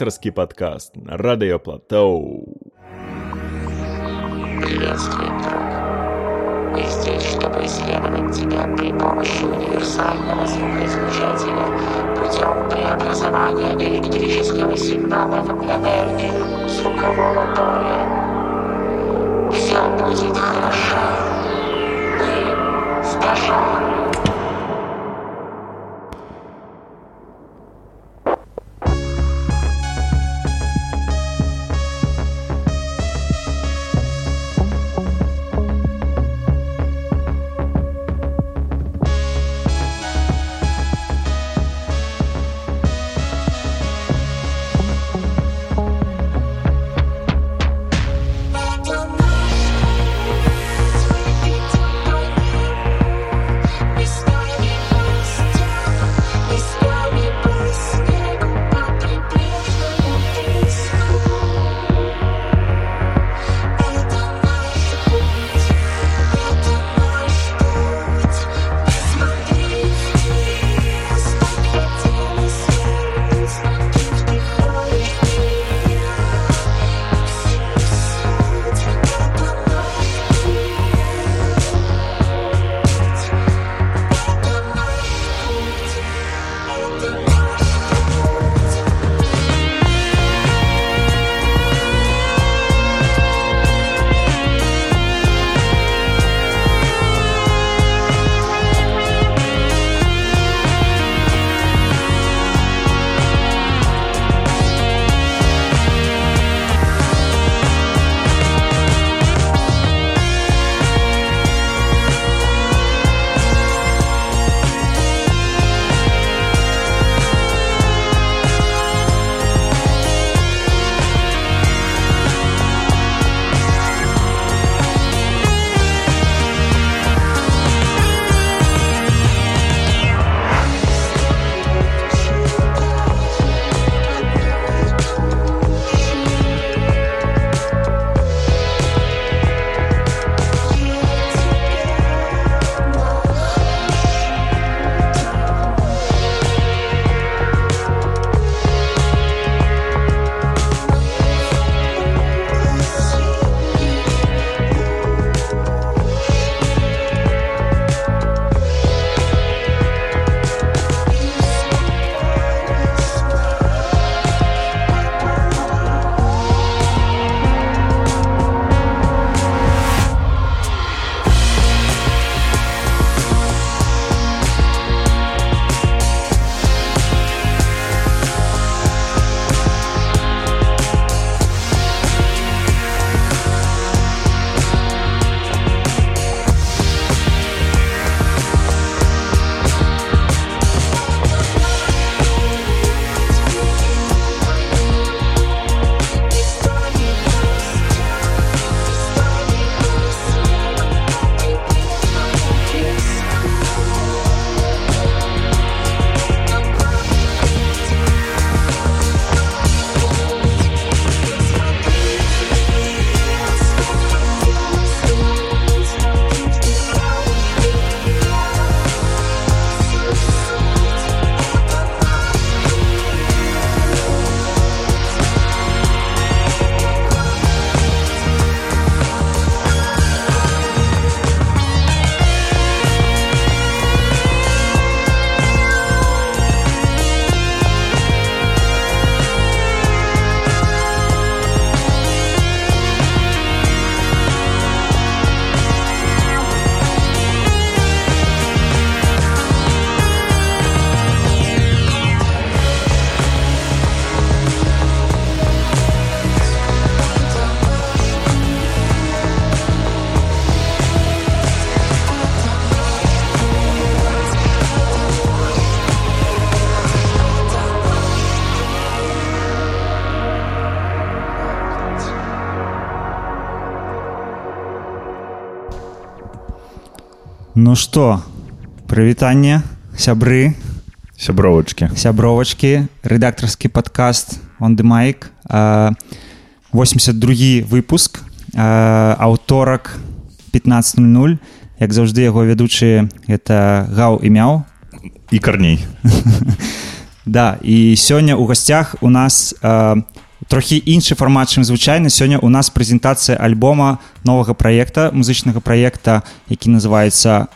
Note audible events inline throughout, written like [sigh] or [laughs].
Редакторский подкаст на Радио Платоу. Приветствую, друг. Мы здесь, чтобы исследовать тебя при помощи универсального звукоизлучателя путем преобразования электрического сигнала в энергию звукового поля. Все будет хорошо. Мы стажеры. Ну что прывітанне сябры сябровачки сябровачки рэдактарскі подкаст on the mic 82 выпуск аўторак 15.00 як заўжды яго вядучыя это гаў і мяў і карней [laughs] Да і сёння ў гасцях у нас э, трохі іншы фармат чым звычайна. Сёння у нас прэзентацыя альбома новага праекта музычнага праекта які называецца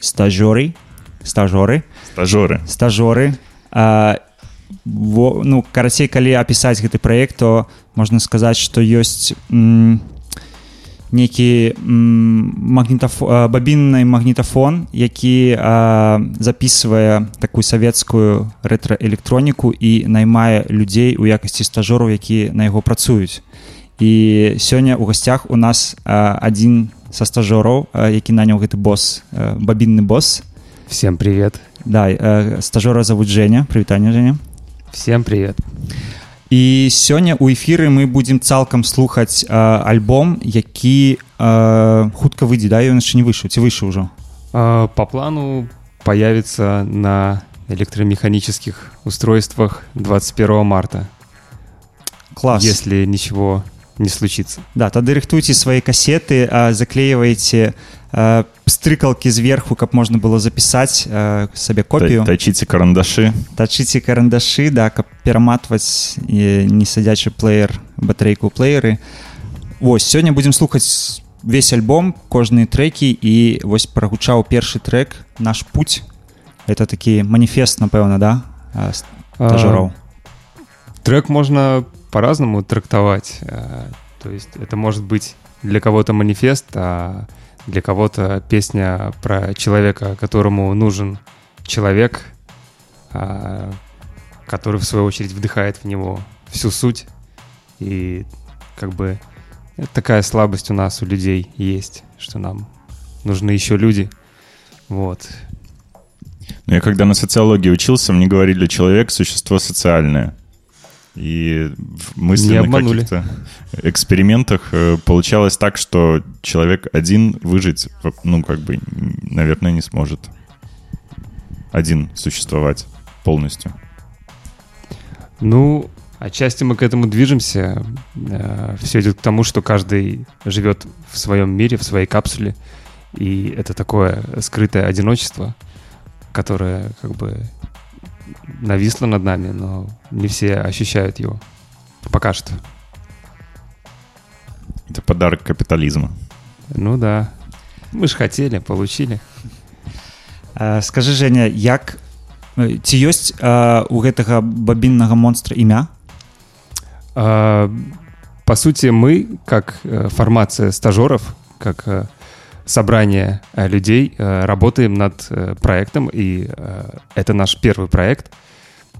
стажёры стажоры Стажеры. стажоры а, во, ну карацей калі апісаць гэты праект то можна сказаць што ёсць м, нейкі м, магнітаф бабінны магнітафон які а, записывае такую савецкую рэтраэлектроніку і наймае людзей у якасці стажораў які на яго працуюць і сёння у гасцях у нас а, адзін са стажораў а, які наняў гэты босс а, бабінны босс Всем привет. Да, э, стажера зовут Женя. Прывітанне, Женя. Всем привет. І сёння ў эфіры мы будзем цалкам слухаць э, альбом, які э, хутка выйдзе, да, ён яшчэ не выйшаў, ці выйшаў ужо. А, По плану появится на электромеханических устройствах 21 марта, Клас. если ничего не случится. Да, тады рыхтуйце свае касеты, э, заклеиваеце э, стрыкалкі зверху, каб можна было запісаць э, сабе копію. Та- Точите карандаши. Тачыце карандашы, да, каб пераматваць э, не сядзячы плеер, батарэйку ў плееры. Вось сёння будзем слухаць весь альбом, кожныя трэкі і вось прагучаў першы трек наш путь. Это такі маніфест, напэўна, да, а, стажыраў. Трек можно по-разному трактовать. э, То есть это может быть для кого-то манифест, а для кого-то песня про человека, которому нужен человек, а, который в свою очередь вдыхает в него всю суть. И как бы такая слабость у нас, у людей есть, что нам нужны еще люди. Вот. Но я когда на социологии учился, мне говорили, человек — существо социальное. И в мысленных каких-то экспериментах э, получалось так, что человек один выжить, ну, как бы, наверное, не сможет. Один существовать полностью. Ну, отчасти мы к этому движемся. Все идет к тому, что каждый живет в своем мире, в своей капсуле. И это такое скрытое одиночество, которое как бы нависло над нами, но не все ощущают его. Пока что. Это подарок капитализма. Ну да. Мы же хотели, получили. А, Скажы Женя, як э, ці ёсць а, у гэтага бабіннага монстра імя? А, По сути, мы, как э, формация стажеров, как э, собрание э, людей, э, работаем над э, проектом, и э, это наш первый проект.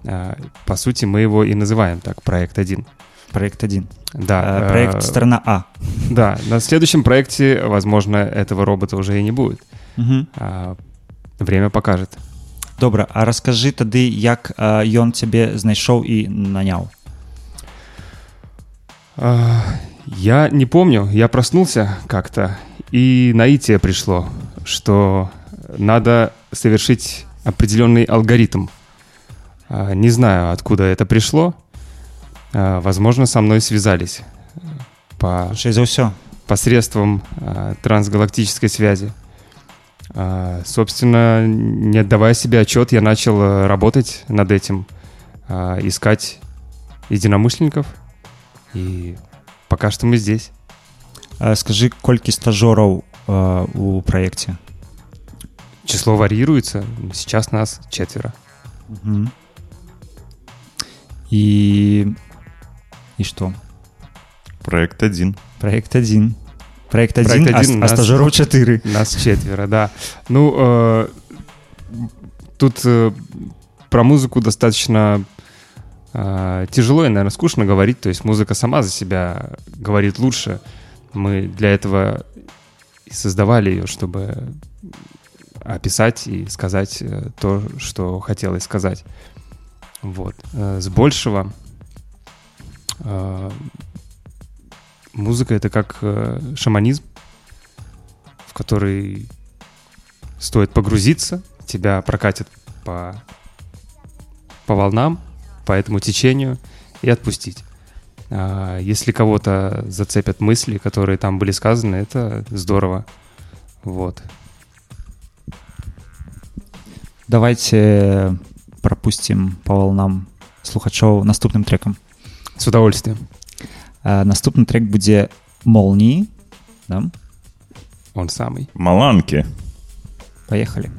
А, По сути, мы его и называем так, проект 1. Проект 1. Да, А, э, Проект сторона А. Да, на следующем проекте, возможно, этого робота уже и не будет. Угу. А, Время покажет. Добра, а раскажы тады, як а, ён цябе знайшоў і наняў. Я не помню, я проснулся как-то, и наитие пришло, что надо совершить определенный алгоритм. А, Не знаю, откуда это пришло. А, Возможно, со мной связались по за ўсё. посредством а, трансгалактической связи. Собственно, не отдавая себе отчет, я начал а, работать над этим, искать единомышленников, и пока что мы здесь. А, Скажы, колькі стажораў а, у праекце? Число варьируется, сейчас нас четверо. Мгм. І і што? Проект один. Праект 1. Праект 1, Проект а, адзін, а нас- стажораў 4. [laughs] Нас четверо, да. Ну, э, тут э, про музыку достаточно э, тяжело и, наверное, скучно говорить. То есть музыка сама за себя говорит лучше. Мы для этого и создавали ее, чтобы описать и сказать э, то, что хотелось сказать. Вот. Э, С большего э, музыка это как э, шаманизм, в который стоит погрузиться, тебя прокатит по, по волнам, по этому течению и отпустить. А, Если кого-то зацепят мысли, которые там были сказаны, это здорово. Вот. Давайте прапусцім па валнам слухачоў наступным трекам С удовольствием. Э, наступны трек будзе молніі да? Он самый. Маланки. поехали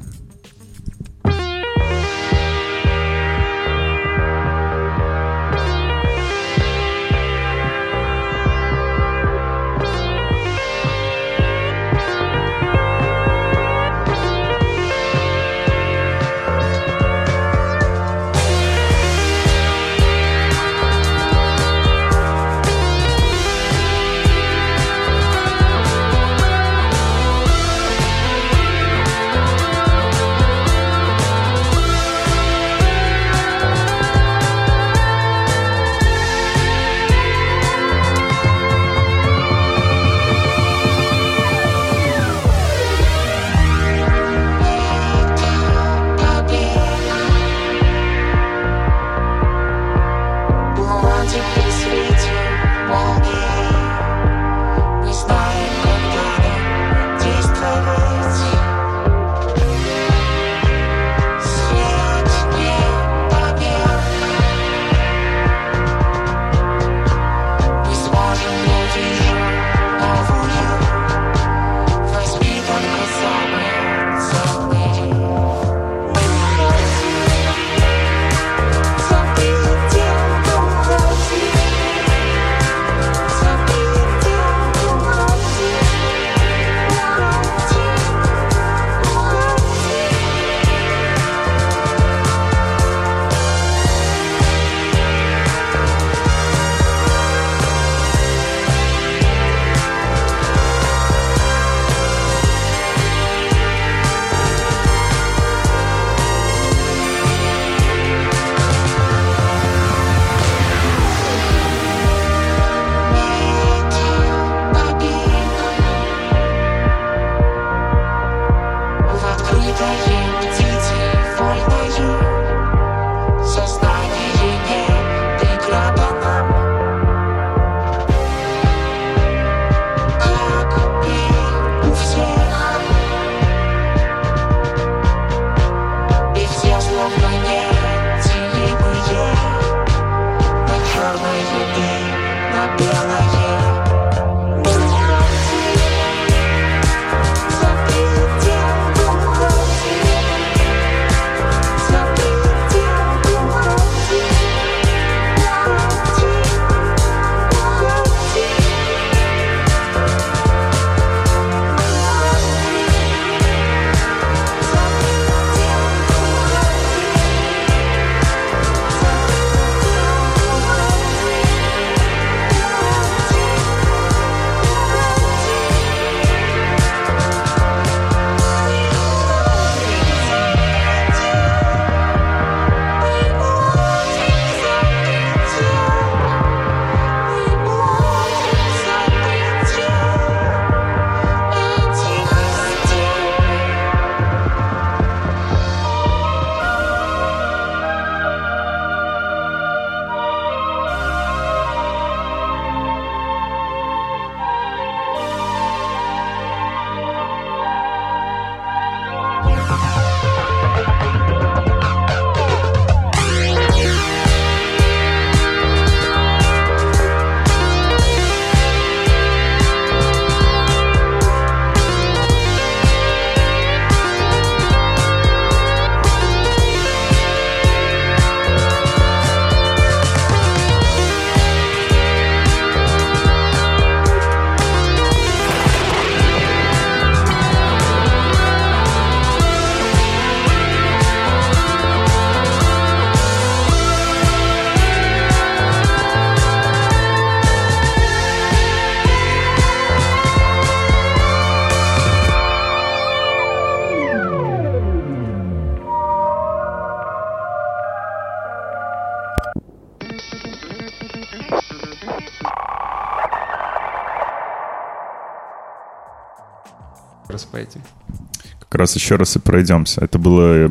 Раз еще раз и пройдемся. Это был э,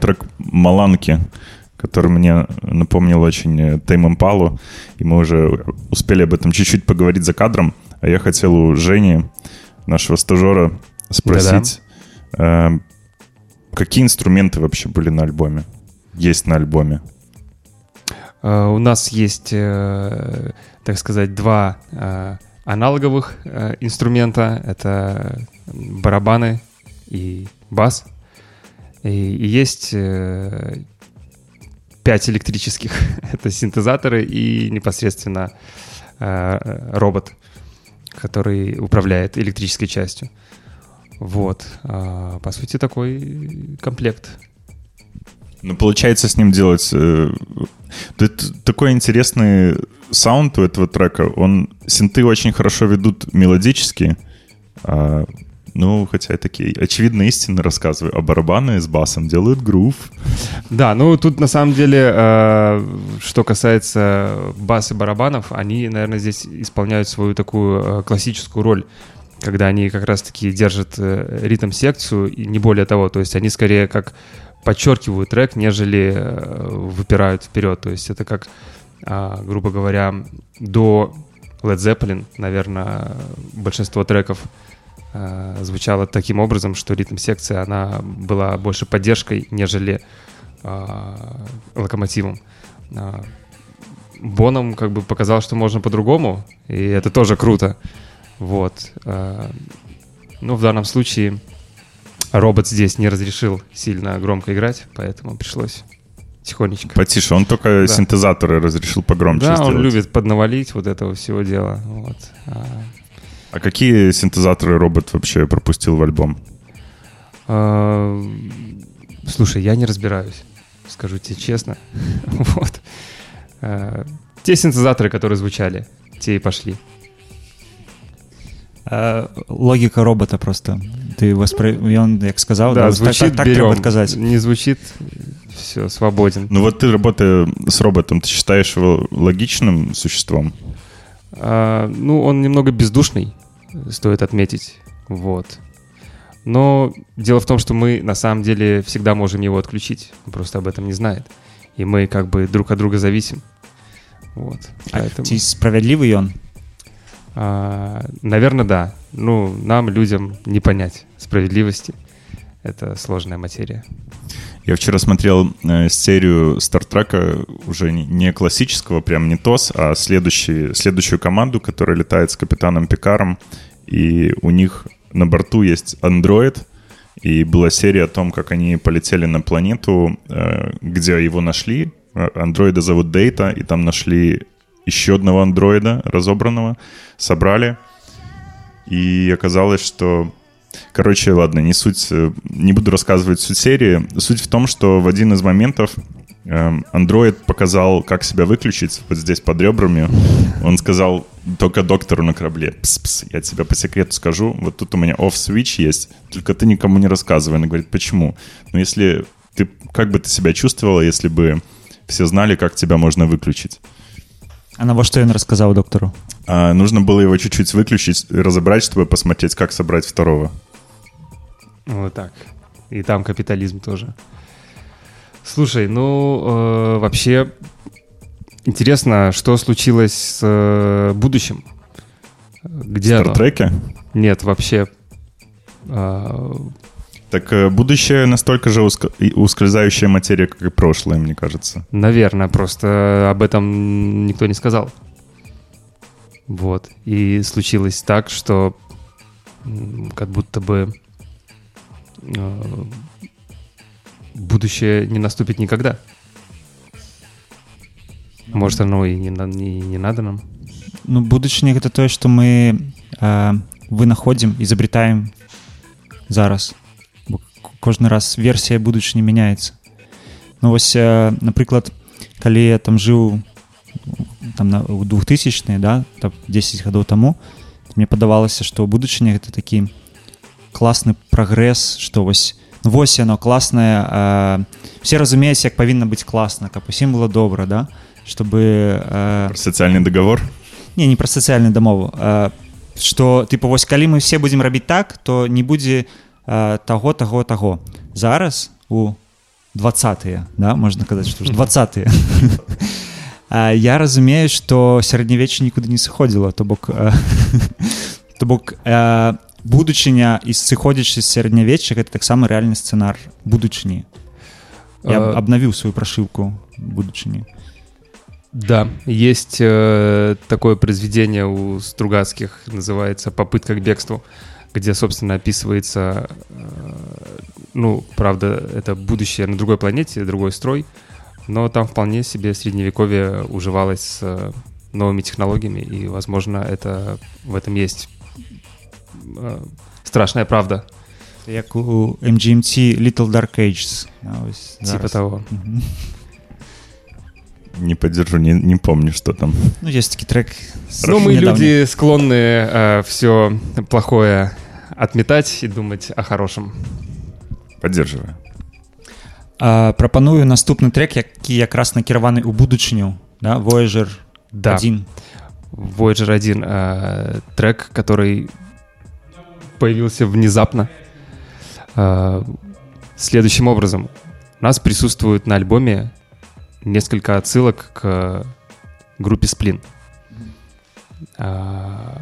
трек Маланки, который мне напомнил очень э, Тейм Импалу, и мы уже успели об этом чуть-чуть поговорить за кадром. А я хотел у Жени, нашего стажера, спросить, э, какие инструменты вообще были на альбоме? есть на альбоме? Э, У нас есть, э, так сказать, два э, аналоговых э, инструмента. Это барабаны и бас. И, и есть э, электрических. [laughs] Это синтезаторы и непосредственно э, робот, который управляет электрической частью. Вот. А, По сути, такой комплект. Ну, получается с ним делать... э, это такой интересный саунд у этого трека. Он... Синты очень хорошо ведут мелодически. а, ну, хотя я такие очевидные истины рассказываю. А барабаны с басом делают грув. Да, ну тут на самом деле, э, что касается бас и барабанов, они, наверное, здесь исполняют свою такую э, классическую роль, когда они как раз-таки держат э, ритм-секцию и не более того. То есть они скорее как подчеркивают трек, нежели э, выпирают вперед. То есть это как, а, грубо говоря, до Led Zeppelin, наверное, большинство треков звучало таким образом, что ритм-секция, она была больше поддержкой, нежели а, локомотивом. А, Боном как бы показал, что можно по-другому, и это тоже круто. Вот. А, Ну, в данном случае робот здесь не разрешил сильно громко играть, поэтому пришлось тихонечко. Потише. Он только Да. синтезаторы разрешил погромче Да, сделать. он любит поднавалить вот этого всего дела. Вот. А, А какие синтезаторы робот вообще пропустил в альбом? А, Слушай, я не разбираюсь, скажу тебе честно. [laughs] Вот. А, Те синтезаторы, которые звучали, те и пошли. Э, Логіка робота просто. Ти воспри... Ён, як сказав, да, да, звучит, так, берем. казати. Не звучит, все, свободен. Ну вот ты, работая с роботом, ты считаешь его логичным существом? А, ну, он немного бездушный, стоит отметить. Вот. Но дело в том, что мы на самом деле всегда можем его отключить. Он просто об этом не знает. И мы как бы друг от друга зависим. Вот. Поэтому... Ці справядлівий ён? А, наверное, да. Ну, нам, людям, не понять справедливости. Это сложная материя. Я вчера смотрел э, серию Стартрека, уже не, не классического, прям не ТОС, а следующий, следующую команду, которая летает с капитаном Пикаром, и у них на борту есть андроид, и была серия о том, как они полетели на планету, э, где его нашли. Э, Андроида зовут Дейта, и там нашли еще одного андроида разобранного, собрали, и оказалось, что Короче, ладно, не суть, э, не буду рассказывать суть серии. Суть в том, что в один из моментов эм, андроид показал, как себя выключить вот здесь под ребрами. Он сказал только доктору на корабле, пс-пс, я тебе по секрету скажу, вот тут у меня off-switch есть, только ты никому не рассказывай. Она говорит, почему? Ну, если ты, как бы ты себя чувствовала, если бы все знали, как тебя можно выключить? А навошта ён расказаў доктору? А нужно было его чуть-чуть выключить, разобрать, чтобы посмотреть, как собрать второго. Вот так. И там капитализм тоже. Слушай, ну, э, вообще интересно, что случилось с э, будущим? Где? Стартреке? Нет, вообще. э, Так будущее настолько же уск- ускользающая материя, как и прошлое, мне кажется. наверное, просто об этом никто не сказал. Вот. И случилось так, что как будто бы э, будущее не наступит никогда. Может, оно и не, на- не, не надо нам. Ну, будучыня гэта тое, што мы э, вынаходзім, изобретаем зараз. Бо к- кожны раз версія будучыні мяняецца. Ну вось, э, напрыклад, калі я там жыў там на у 2000 да, там 10 гадоў таму, то мне падавалася, што будучыня гэта такі класны прагрэс, што вось ну, вось яно класнае э, все разумеюць, як павінна быць класна, каб усім было добра, да, чтобы э, Про социальный договор. не не про сацыяльную дамову а, что тыпу вось калі мы все будзем рабіць так то не будзе а, таго таго таго зараз у двадцатыя да можна казаць что ж двадцатыя [laughs] А, я разумею что сярэднявечча нікуды не сыходзіла то бок а, [laughs] то бок а, будучыня і сыходзячы з сярэднявечча гэта таксама рэальны сцэнар будучыні Я Э, обновил свою прошивку будучыні. Да, есть э, такое произведение у Стругацких, называется «Попытка к бегству», где, собственно, описывается, э, ну, правда, это будущее на другой планете, другой строй, но там вполне себе средневековье уживалось с э, новыми технологиями, и, возможно, это в этом есть э, страшная правда, Як у MGMT Little Dark Ages. А, ось типа зараз. того. Мгм. Не поддержу, не, не помню, что там. Ну, есть такий трек. Ну, мы недавний. люди склонны все плохое отметать и думать о хорошем. Поддерживаю. А, прапаную наступны трек, які якраз накіраваны ў будучыню, да? Voyager Да. 1. Voyager 1 э, трек, который появился внезапно. Э, следующим образом. У нас присутствует на альбоме несколько отсылок к группе Сплин. А,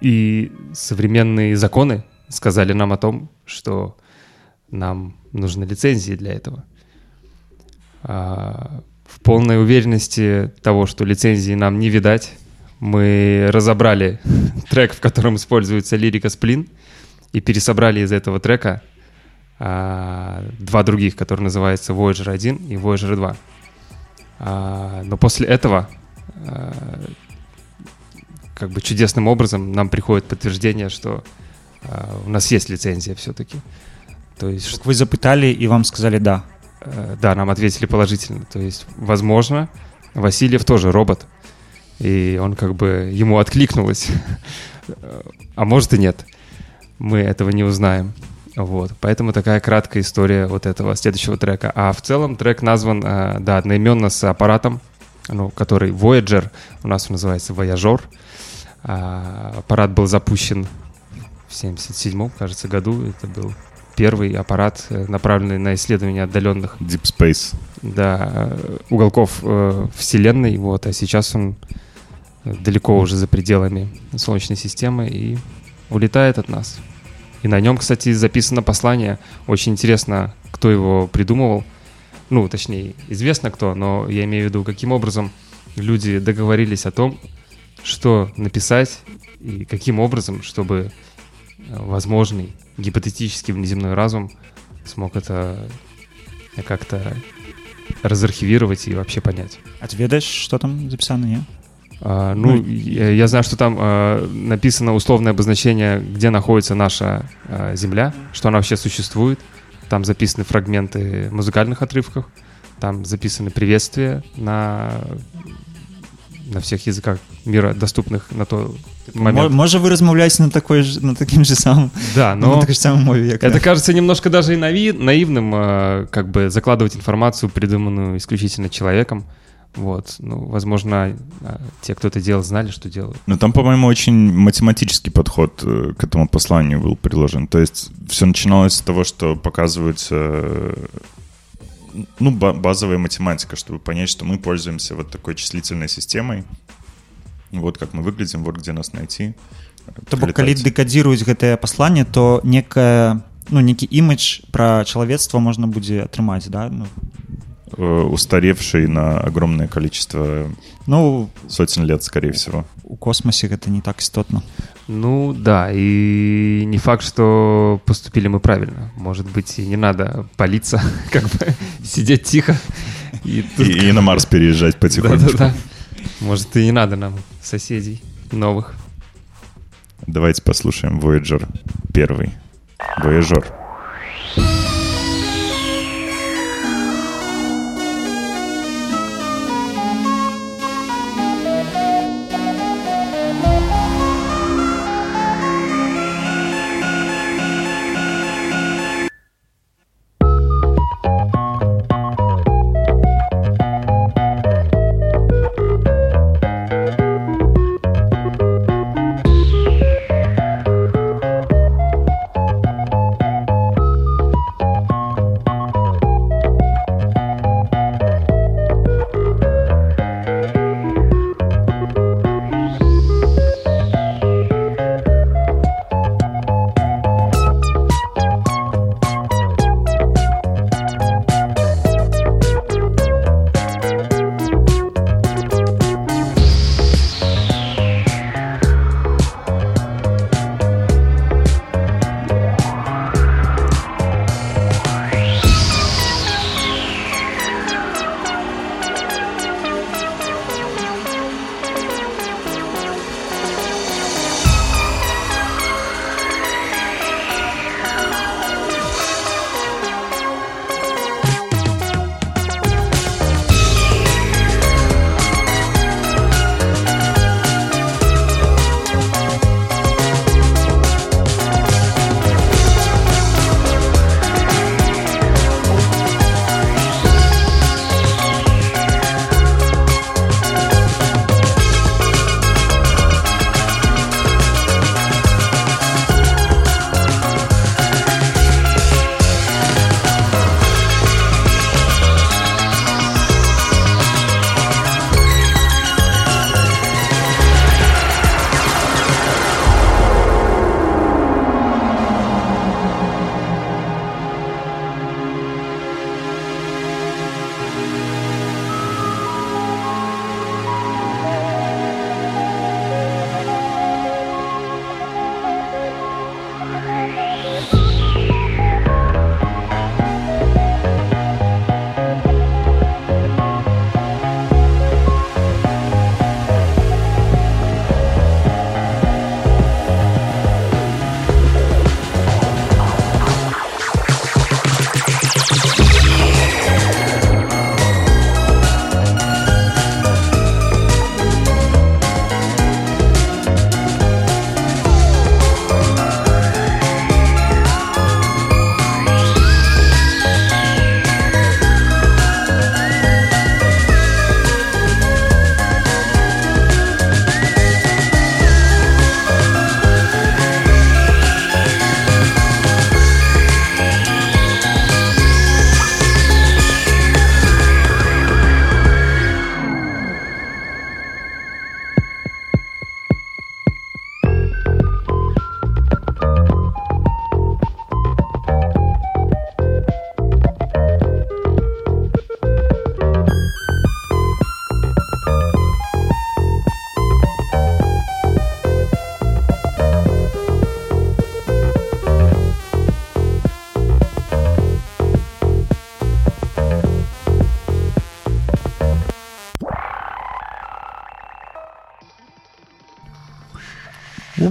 И современные законы сказали нам о том, что нам нужны лицензии для этого. А, В полной уверенности того, что лицензии нам не видать, мы разобрали [laughs] трек, в котором используется лирика Сплин, и пересобрали из этого трека а, два других, которые называются Voyager 1 и Voyager 2. А, но после этого а, как бы чудесным образом нам приходит подтверждение, что а, у нас есть лицензия все-таки. То есть, Як вы запыталі і вам сказали да. э, да, нам ответили положительно. То есть, возможно, Васильев тоже робот, и он как бы ему откликнулось, а может и нет. Мы этого не узнаем. Вот, поэтому такая краткая история вот этого следующего трека. А в целом трек назван, э, да, одноименно с аппаратом, ну, который Voyager, у нас он называется Voyager. А, аппарат был запущен в 77 кажется, году. Это был первый аппарат, э, направленный на исследование отдаленных Deep Space. да, э, уголков Вселенной, вот, а сейчас он далеко уже за пределами Солнечной системы и улетает от нас. И на нем, кстати, записано послание. Очень интересно, кто его придумывал. Ну, точнее, известно кто, но я имею в виду, каким образом люди договорились о том, что написать и каким образом, чтобы э, возможный гипотетический внеземной разум смог это э, как-то разархивировать и вообще понять. А ты ведаеш, што там запісана, не? А, ну, Ну, я, я знаю, что там а, написано условное обозначение, где находится наша а, Земля, что она вообще существует. Там записаны фрагменты музыкальных отрывков, там записаны приветствия на, на всех языках мира, доступных на Мо- момент. Можа вы размаўляеце на такой ж, на такім же самым Да, на но такой же самой мове, як это кажется немножко даже и нави- наивным, а, как бы закладывать информацию, придуманную исключительно человеком. Вот, ну, возможно, а, те, кто это делал, знали, что делают. Но там, по-моему, очень математический подход э, к этому посланию был приложен. То есть все начиналось с того, что показывается э, ну, ба- базовая математика, чтобы понять, что мы пользуемся вот такой числительной системой. Вот как мы выглядим, вот где нас найти. То бок калі Прилетать. дэкадзіруюць гэтае пасланне то некая ну некі імідж пра чалавецтва можна будзе атрымаць да ну, Э, устаревший на огромное количество ну сотен лет, скорее всего. у космосе гэта не так істотна Ну да, и не факт, что поступили мы правильно. Может быть, и не надо палиться, [laughs] как бы сидеть тихо. И тут- И, и на Марс переезжать потихонечку. Да-да-да. Может, и не надо нам соседей новых. Давайте послушаем Voyager первый. Voyager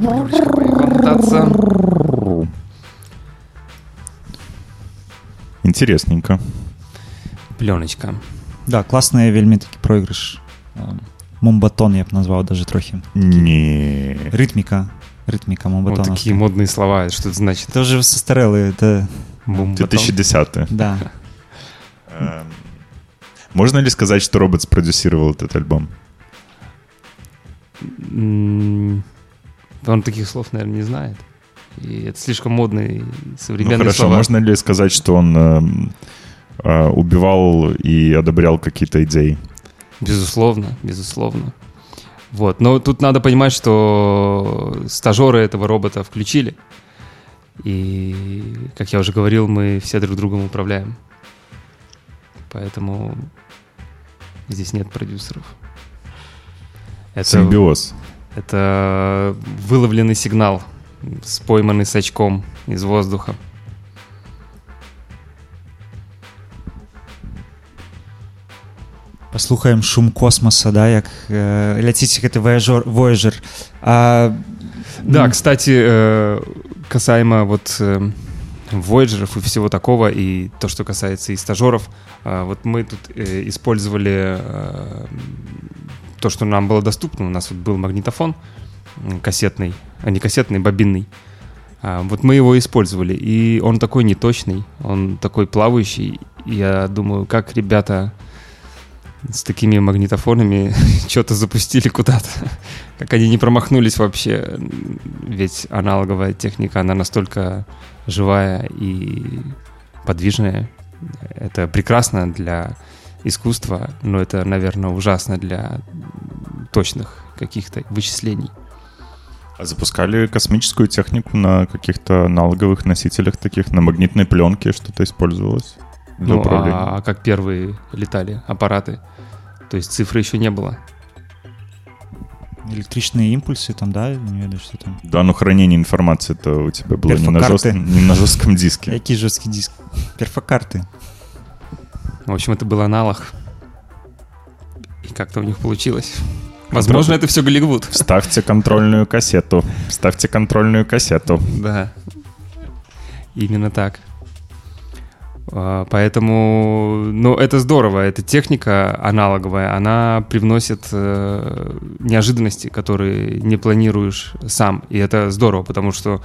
Пленочка поехала мотаться. Интересненько. Пленочка. Да, класны вельмі такі пройгрыш мумбатон я б назваў даже трохі Не. рытміка рытміка Вот мумбатона такие модные слова. Что это значит? это уже состарэлы это Бум-батон? 2010 да Эм, Можно ли сказать, что робот спродюсировал этот альбом? М, Он таких слов, наверное, не знает. И это слишком модные Ну современные хорошо, слова. можно ли сказать, что он эм, э, убивал и одобрял какие-то идеи? Безусловно, безусловно. Вот. Но тут надо понимать, что стажеры этого робота включили. И, как я уже говорил, мы все друг другом управляем. Поэтому здесь нет продюсеров. Это, Симбиоз. Это выловленный сигнал, с пойманный с очком из воздуха. паслухаем шум космоса да як э, ляціць гэты вояжор вояжер а Да, кстати, э, касаемо вот э, Voyager'ов и всего такого, и то, что касается и стажеров, э, вот мы тут э, использовали э, то, что нам было доступно. У нас вот был магнитофон кассетный, а не кассетный, бобинный. А, Вот мы его использовали, и он такой неточный, он такой плавающий. Я думаю, как ребята с такими магнитофонами [laughs] что-то запустили куда-то. [laughs] Как они не промахнулись вообще. Ведь аналоговая техника, она настолько живая и подвижная. Это прекрасно для искусства, но это, наверное, ужасно для точных каких-то вычислений. А запускали космическую технику на каких-то аналоговых носителях таких, на магнитной пленке что-то использовалось для Ну, управления? а как первые летали аппараты? То есть цифры еще не было. электрычныя імпульсы там да не ведаю что там Да, но хранение информации это у тебя было не на, Перфокарты. жест- не на жестком диске. [laughs] які жорсткі диск перфокарты В общем, это был аналог. И как-то у них получилось. Возможно, это все Голливуд. Вставьте контрольную кассету. Вставьте контрольную кассету. Да. Именно так. А, Поэтому, ну, это здорово. Эта техника аналоговая, она привносит э, неожиданности, которые не планируешь сам. И это здорово, потому что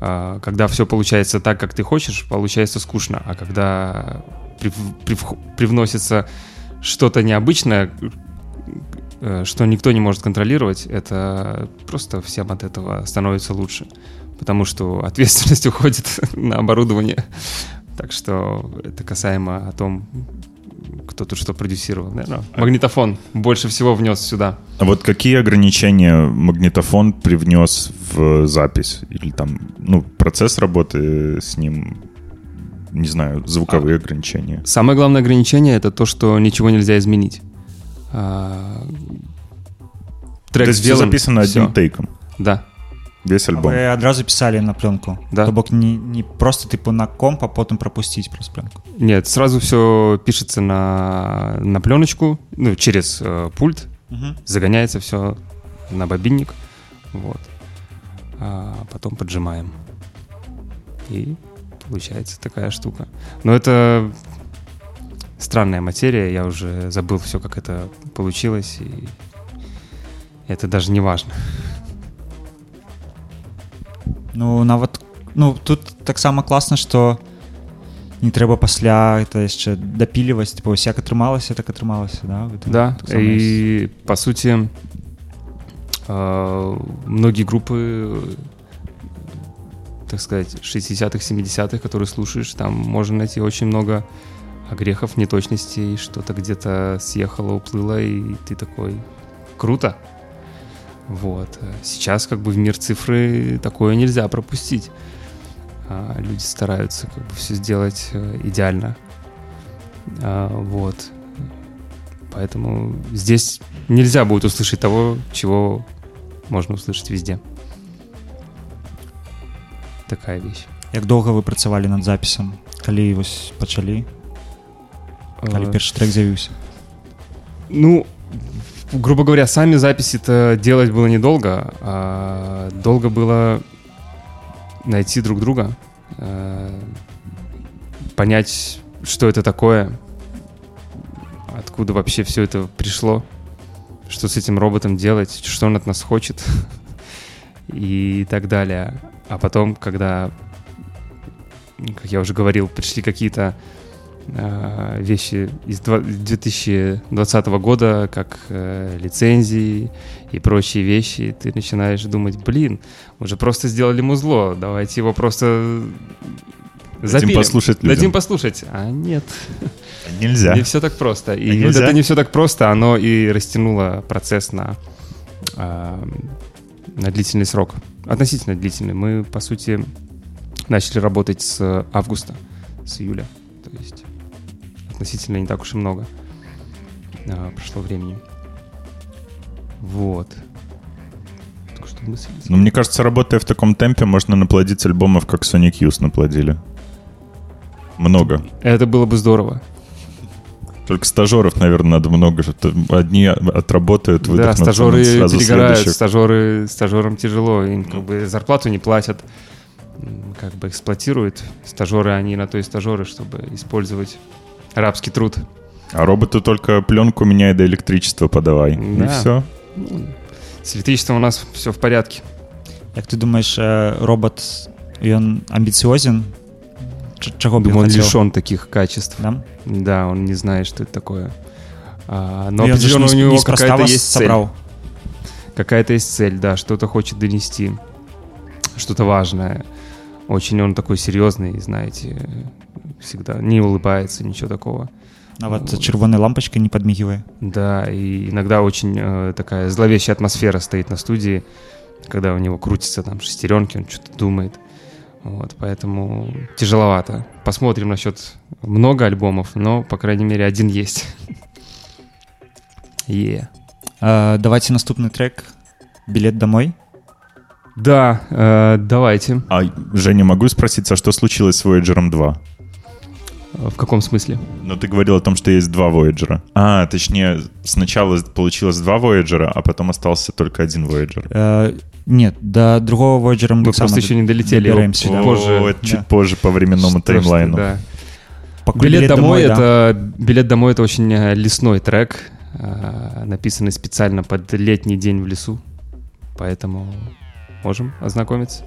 а, когда все получается так, как ты хочешь, получается скучно. А когда прив- прив- привносится что-то необычное, э, что никто не может контролировать, это просто всем от этого становится лучше. Потому что [laughs] ответственность уходит [laughs] на оборудование. Так что это касаемо о том, кто тут что продюсировал. Наверное, магнитофон больше всего внес сюда. А вот какие ограничения магнитофон привнес в запись? Или там, ну, процесс работы с ним, не знаю, звуковые ограничения? Самое главное ограничение это то, что ничего нельзя изменить. А, Трек То есть все сделан, записано одним всё. тейком, Да. весь альбом. вы адразу писали на пленку Да. то бок не, не просто типу на комп а потым пропусціць праз пленку Нет, сразу все пишется на, на пленочку, ну, через э, пульт, загоняется все на бобинник, вот. А потом поджимаем. И получается такая штука. Но это странная материя, я уже забыл все, как это получилось, и это даже не важно. Ну нават ну тут таксама класна что не трэба пасля это яшчэ дапіліваць типа як атрымалася так атрымалася да Гэта Да, ёсць. и по сути э, многие группы, так сказать, 60-х, 70-х, которые слушаешь, там можно найти очень много огрехов, неточностей, что-то где-то съехало, уплыло, и ты такой, круто. Вот. Сейчас как бы в мир цифры такое нельзя пропустить. А, Люди стараются как бы все сделать э, идеально. А, Вот. Поэтому здесь нельзя будет услышать того, чего можно услышать везде Такая вещь. як доўга вы працавалі над запісам калі вось пачалі калі Э, першы трек з'явіўся Ну, грубо говоря, сами записи-то делать было недолго, а долго было найти друг друга, э, понять, что это такое, откуда вообще все это пришло, что с этим роботом делать, что он от нас хочет [laughs] и так далее. А потом, когда, как я уже говорил, пришли какие-то э, вещи из два- 2020 года, как э, лицензии и прочие вещи, ты начинаешь думать, блин, мы же просто сделали музло, давайте его просто Дадим запилим. послушать людям. Дадим послушать. А нет, Нельзя. не все так просто. И А вот нельзя? это не все так просто, оно и растянуло процесс на, а, на длительный срок. Относительно длительный. Мы, по сути, начали работать с августа, с июля. То есть относительно не так уж и много а, прошло времени. Вот. Ну, мне кажется, работая в таком темпе, можно наплодить альбомов, как Sonic Youth наплодили. Много. Это было бы здорово. Только стажеров, наверное, надо много. Одни отработают, Да, выдохнут, стажеры сразу перегорают, следующих. стажеры, стажерам тяжело, им как бы зарплату не платят, как бы эксплуатируют. Стажеры, они на то и стажеры, чтобы использовать рабский труд. А роботу только пленку меняй да электричество подавай. И Да. все. С электричеством у нас все в порядке. Як ти думаєш, е, робот ён амбіцыозен Ч- чаго б ён Думаю, он хацеў? лишен таких качеств. Да? Да, он не знает, что это такое. А, но Ну, ён же ж определенно у не- него неспроста какая-то вас есть цель. сабраў. Какая-то есть цель, да, что-то хочет донести, что-то важное. Очень он такой серьезный, знаете, всегда не улыбается, ничего такого. Нават Вот. чырвоная лампочка не падмігвае Да, и иногда очень э, такая зловещая атмосфера стоит на студии, когда у него крутятся там шестеренки, он что-то думает. Вот, поэтому тяжеловато. Посмотрим насчет много альбомов, но, по крайней мере, один есть. [laughs] Е. Э, давайте наступны трек билет домой Да, э, давайте. А, Женя, могу спросить, а что случилось с Voyager 2? В каком смысле? Ну, ты говорил о том, что есть два Voyager. А, точнее, сначала получилось два Voyager, а потом остался только один Voyager. Нет до другого Voyager Мы просто еще не долетели. добираемся, Чуть да. позже. О, Да. чуть позже по временному ты, таймлайну. да. Покуль Билет, домой, да. это билет домой это очень э, лесной трек, э, написанный специально под летний день в лесу, поэтому можем ознакомиться.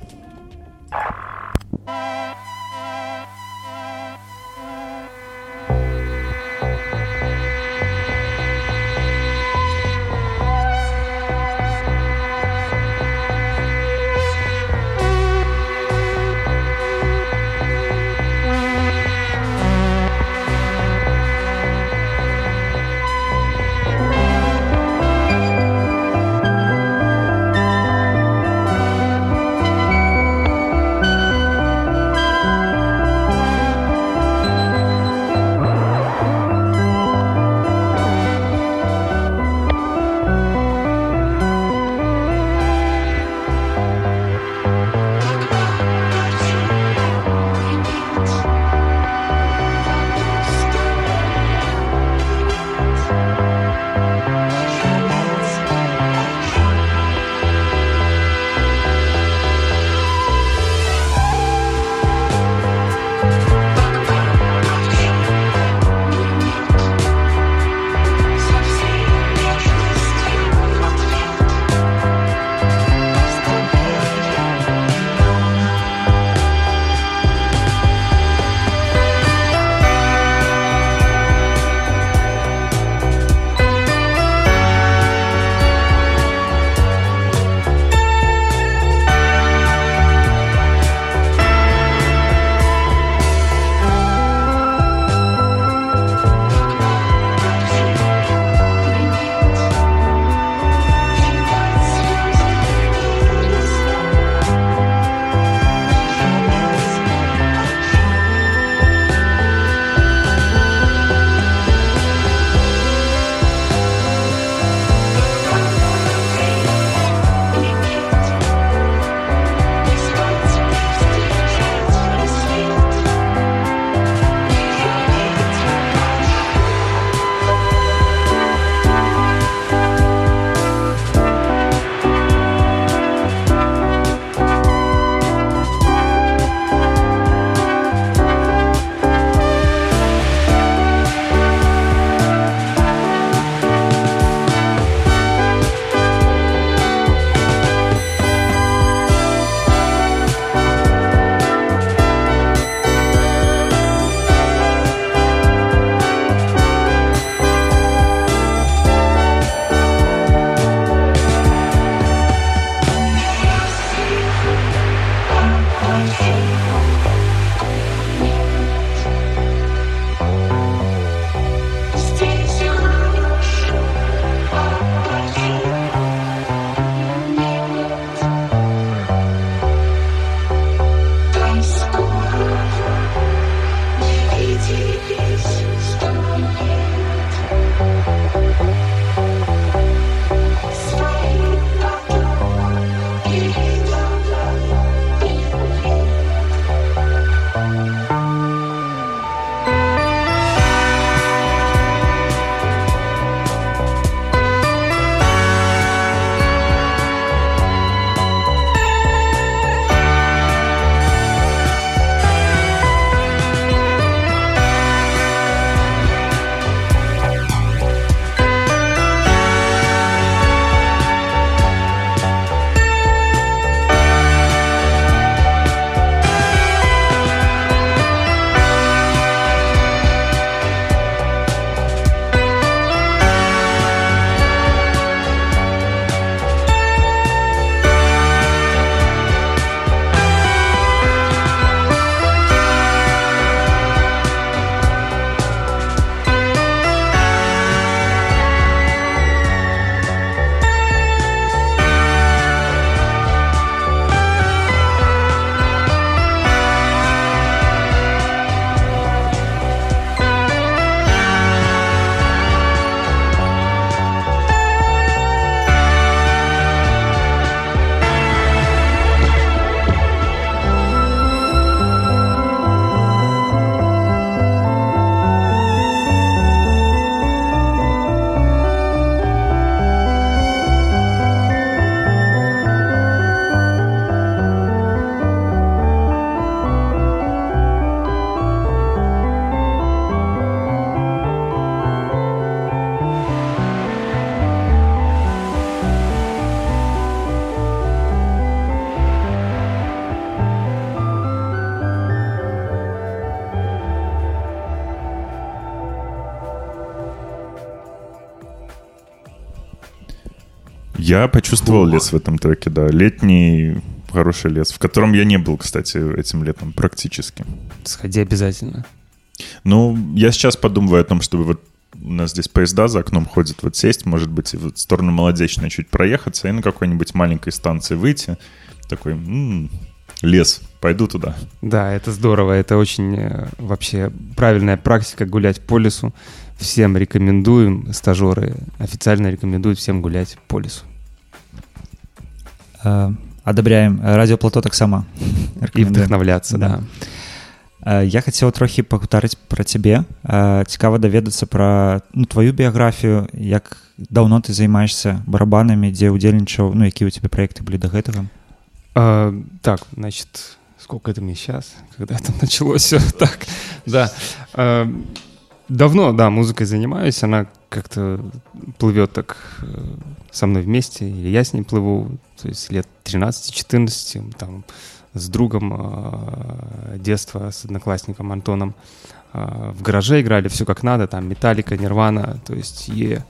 Я почувствовал лес в этом треке, да. Летний хороший лес, в котором я не был, кстати, этим летом практически. Сходи обязательно. Ну, я сейчас подумываю о том, чтобы вот у нас здесь поезда за окном ходят, вот сесть, может быть, и вот в сторону Молодечной чуть проехаться и на какой-нибудь маленькой станции выйти. Такой, «М, лес, пойду туда. Да, это здорово. Это очень э, вообще правильная практика гулять по лесу. Всем рекомендуем, стажеры официально рекомендуют всем гулять по лесу. Э, Адабряем Э, радыёплато таксама И Рэкамендуем. вдохновляться, Да. да. Э, Я хацеў трохі пагутарыць пра цябе Э, цікава даведацца пра ну, тваю біяграфію як даўно ты займаешься барабанамі дзе удзельнічаў ну якія у тебе праекты былі да гэтага А, так, значит, сколько это мне сейчас? Когда это началось все [laughs] так? Да. А, давно, да, музыкой занимаюсь. Она как-то плывет так э, со мной вместе, или я с ней плыву. То есть лет 13-14, там, с другом э, детства, с одноклассником Антоном э, в гараже играли, все как надо, там, Металлика, Нирвана, то есть е...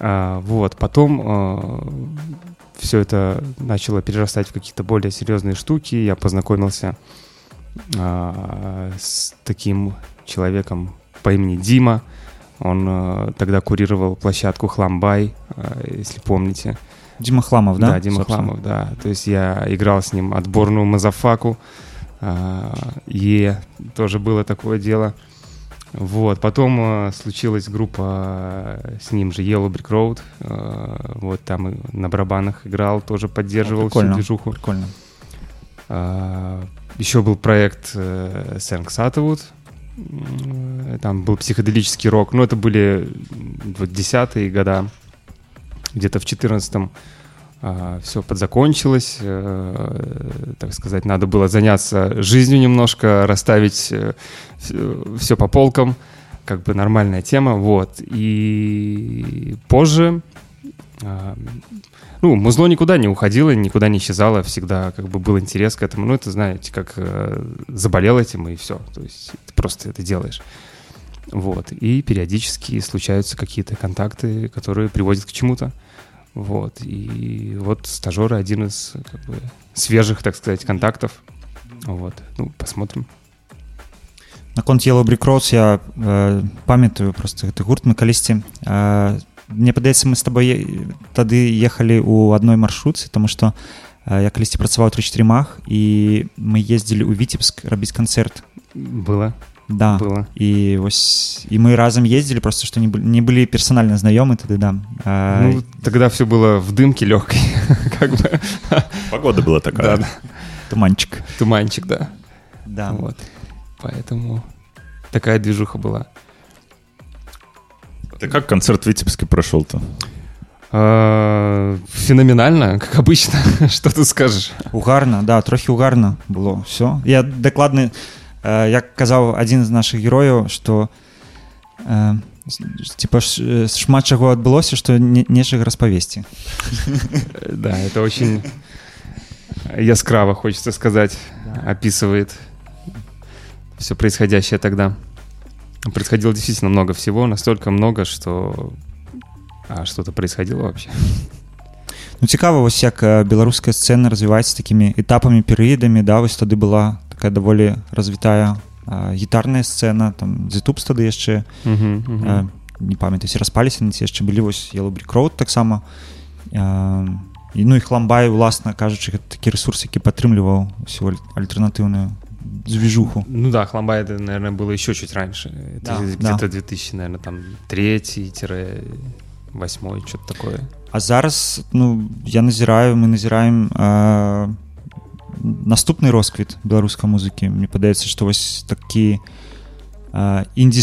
А, вот, потом все это начало перерастать в какие-то более серьезные штуки. Я познакомился а, с таким человеком по имени Дима. Он а, тогда курировал площадку Хламбай, а, если помните. Дима Хламов да Да, Дима собственно? Хламов, да. То есть я играл с ним отборную Мазафаку. а, И тоже было такое дело. Вот, потом э, случилась группа э, с ним же Yellow Brick Road. э, вот там на барабанах играл, тоже поддерживал всю прикольно. движуху. прикольно А, Еще был проект Сэнк Саттовуд. М, Там был психоделический рок. Ну, это были вот десятые года. Где-то в четырнадцатом все подзакончилось. э, Так сказать, надо было заняться жизнью немножко, расставить все по полкам. Как бы нормальная тема. Вот. И позже а, ну, музло никуда не уходило, никуда не исчезало, всегда как бы был интерес к этому. Ну, это, знаете, как э, заболел этим, и все. То есть ты просто это делаешь. Вот. И периодически случаются какие-то контакты, которые приводят к чему-то. Вот. И вот стажеры один из как бы, свежих, так сказать, контактов. Вот. Ну, посмотрим. наконт Yellow Brick Roads я э, памятаю просто гэты гурт мы калісьці э, мне падаецца мы з табой е- тады ехалі ў адной маршрутцы тому что э, я калісьці працаваў 34 мах і мы ездзілі ў віцебск рабіць канцэрт Было, да было. і вось і мы разам ездзілі просто што не, былі- не былі персанальна знаёмы тады да э, Ну, тогда все было в дымке легкой, [laughs] как бы. Погода была такая. Да, да. туманчик Туманчик, да. да Вот. Поэтому такая движуха была. Ты как концерт в Витебске прошел-то? А, Феноменально, как обычно. [laughs] Что тут скажешь? угарна да трохі угарна было все я дакладны э, як казаў адзін з наших герояў что э, с- типа ш, э, шмат чаго адбылося что не, нечага распавесці [laughs] Да, это очень яскраво, хочется сказать, описывает все происходящее тогда. Происходило действительно много всего, настолько много, что а что-то происходило вообще. Ну цікава вось як э, беларуская сцэна развіваецца такімі этапамі перыядамі да вось тады была такая даволі развітая э, гітарная сцэна там зетуб тады яшчэ Мгм, мгм. э, не памятаю ці распаліся на ці яшчэ былі вось елубрикроуд таксама э, і ну і хламбай уласна кажучы гэта такі ресурс які падтрымліваў всю аль- альтэрнатыўную звіжуху Ну да, Хламбай, это, наверное, было еще чуть раньше. Это Да, где-то 2000, наверное, там третий-восьмой, что-то такое. А зараз ну я назіраю мы назіраем э, наступны росквіт беларускай музыкі Мне падаецца што вось такі э, індзі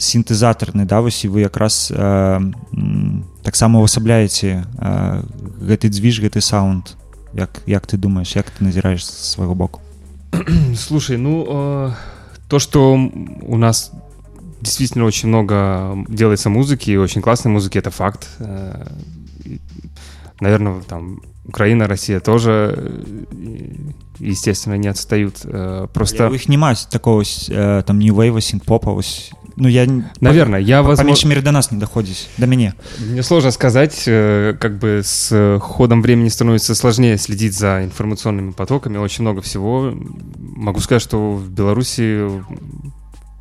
сінтэзатарны да вось і вы якраз э, м, таксама увасабляеце э, гэты дзвіж гэты саунд як, як ты думаешь як ты назіраеш з свайго боку [clears throat] Слушай, ну, э, то, что у нас действительно очень много делается музыки, и очень классной музыки, это факт. Э, и, Наверное, там Украина, Россия тоже, э, естественно, не отстают. Э, Просто... у іх няма такого вось, э, там нью-вейва сінт-попа вось ну я Наверное, я, по, по возможно... меньшей мере до нас не доходит до мяне Мне сложно сказать, как бы с ходом времени становится сложнее следить за информационными потоками, очень много всего. Могу сказать, что в Беларуси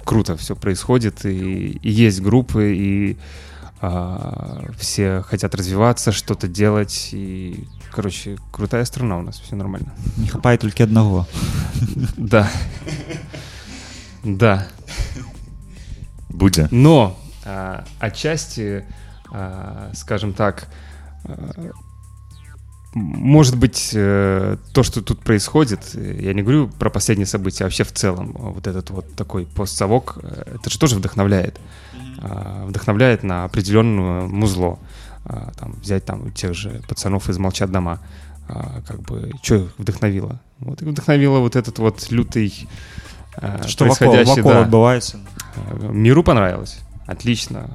круто все происходит, и, и есть группы, и все хотят развиваться, что-то делать, и, короче, крутая страна у нас, все нормально. не хапае толькі аднаго Да. Да. Будзе. Но а, отчасти, а, скажем так, а, может быть, э, то, что тут происходит, я не говорю про последние события, а вообще в целом, а вот этот вот такой постсовок, э, это же тоже вдохновляет. А, Вдохновляет на определенное музло. А, Там, взять там тех же пацанов из «Молчат дома». А, Как бы, что их вдохновило? Вот их вдохновило вот этот вот лютый вакол, происходящий, вакол да. адбываецца Э, Миру понравилось. Отлично.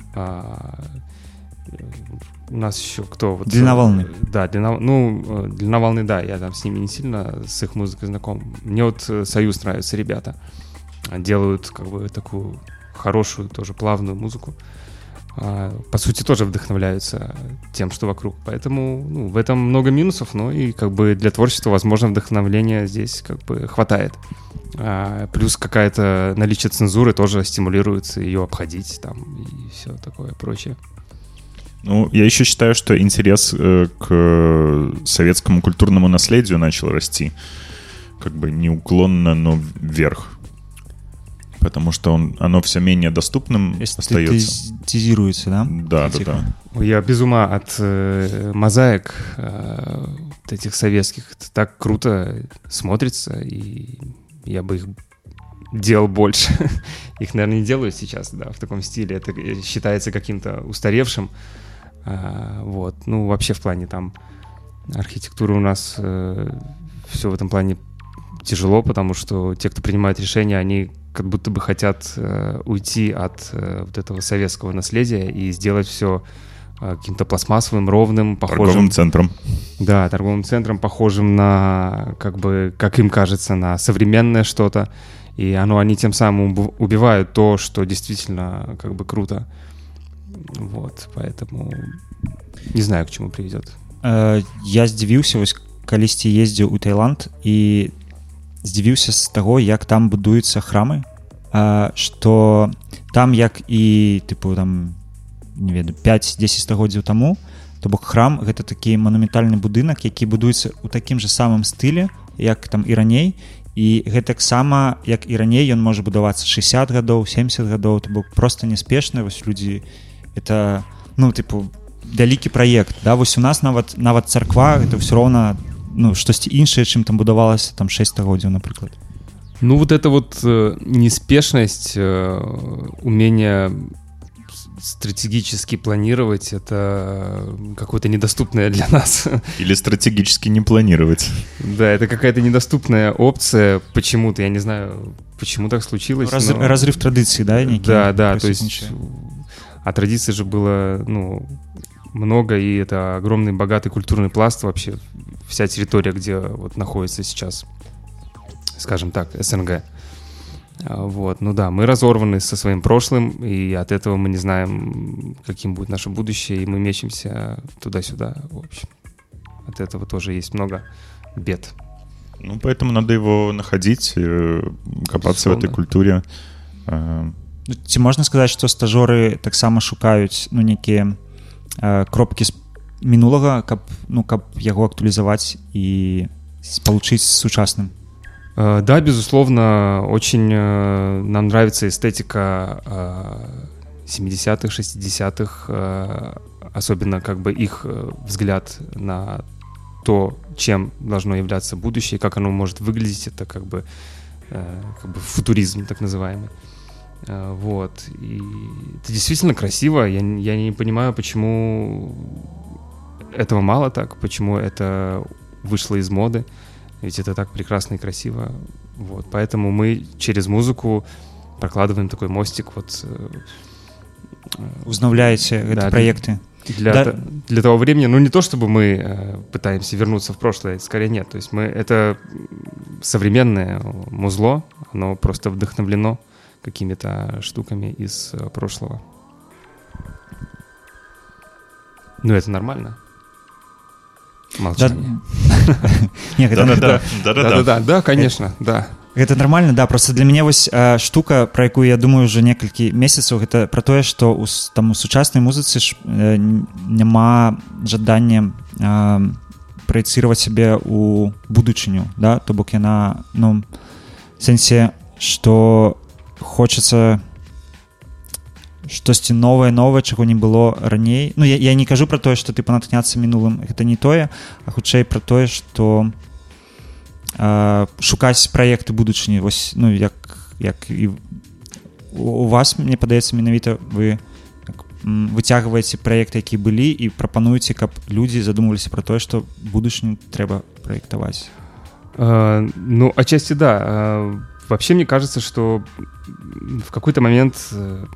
У нас еще кто? Вот, Длина э, волны. Да, длина, ну, э, длина волны, да, я там с ними не сильно, с их музыкой знаком. Мне вот э, Союз нравится, ребята. Делают как бы такую хорошую, тоже плавную музыку. А, По сути, тоже вдохновляются тем, что вокруг. Поэтому ну, в этом много минусов, но и как бы для творчества, возможно, вдохновления здесь как бы хватает. А, Плюс какая-то наличие цензуры тоже стимулирует ее обходить там и все такое прочее. Ну, я еще считаю, что интерес э, к советскому культурному наследию начал расти. Как бы неуклонно, но вверх. Потому что он, оно все менее доступным остается. тизируецца да Да, да, да. Я без ума от э, мозаик э, вот этих советских. Это так круто смотрится, и я бы их делал больше. [laughs] их, наверное, не делают сейчас, да, в таком стиле. Это э, считается каким-то устаревшим. А, вот. Ну, вообще в плане там архитектуры у нас все в этом плане тяжело, потому что те, кто принимает решения, они как будто бы хотят э, уйти от э, вот этого советского наследия и сделать все каким-то пластмассовым, ровным, похожим... Торговым центром. Да, торговым центром, похожим на, как бы, как им кажется, на современное что-то. И оно, они тем самым уб- убивают то, что действительно как бы круто. Вот, поэтому не знаю, к чему приведет. Э, я здзівіўся вось калісьці ездзіў у Таиланд і здзівіўся з таго як там будуюцца храмы а, што там як і тыпу там не ведаю 5-10 стагоддзяў таму то бок храм гэта такі манументальны будынак які будуецца ў такім же самым стылі як там і раней і гэтаксама як і раней ён можа будавацца 60 гадоў 70 гадоў то бок просто неспешна вось людзі это ну тыпу вялікі праект да вось у нас нават нават царква это ўсё роўна ну штосьці іншае чым там будавалася там 6 стагоддзяў напрыклад Ну, вот эта вот э, неспешность, э, умение с- стратегически планировать, это какое-то недоступное для нас. Или стратегически не планировать. Да, это какая-то недоступная опция почему-то, я не знаю, почему так случилось. Раз, но- разрыв традыцыі да нейкі Да, да, то есть прысутнічае? а традиций же было, ну, много, и это огромный богатый культурный пласт вообще, вся территория, где вот находится сейчас, скажем так, СНГ. А, Вот, ну да, мы разорваны со своим прошлым, и от этого мы не знаем, каким будет наше будущее, и мы мечемся туда-сюда, в общем. От этого тоже есть много бед. Ну, поэтому надо его находить, э, копаться в этой Безусловно. культуре. Э, Ну, ці можна сказаць што стажоры таксама шукаюць ну нейкія э, кропкі з мінулага каб ну каб яго актуалізаваць і спалучыць з сучасным Э, Да, безусловно, очень э, нам нравится эстетика э, 70-х, 60-х, э, особенно как бы их э, взгляд на то, чем должно являться будущее, как оно может выглядеть, это как бы, э, как бы футуризм так называемый. Э, Вот. И это действительно красиво. Я, не- я не понимаю, почему этого мало так, почему это вышло из моды. Ведь это так прекрасно и красиво. Вот. Поэтому мы через музыку прокладываем такой мостик вот э, узнаўляеце гэты Да, праекты для, Да. для того времени. Ну, не то, чтобы мы э, пытаемся вернуться в прошлое, скорее нет. То есть мы это современное музло, оно просто вдохновлено какими-то штуками из э, прошлого. Ну, это нормально. Молчание. Да-да-да. Да, конечно, да. гэта нармальна да просто для мяне вось э, штука про якую я думаю уже некалькі месяцаў гэта про тое что у там у сучаснай музыцы ж э, няма жадання э, праецировать сябе у будучыню да то бок яна ну сэнсе что хочется штосьці новае новае чаго не было раней Ну я, я не кажу про тое что ты натхняцца мінулым гэта не тое а хутчэй про тое что э, шукаць праекты будучыні вось ну як як і у у вас мне падаецца менавіта вы так, м, выцягваеце праекты які былі і прапануеце каб людзі задумваліся про тое что будучыню трэба праектаваць Э, Ну, отчасти да. Э, Вообще мне кажется, что в какой-то момент э, э,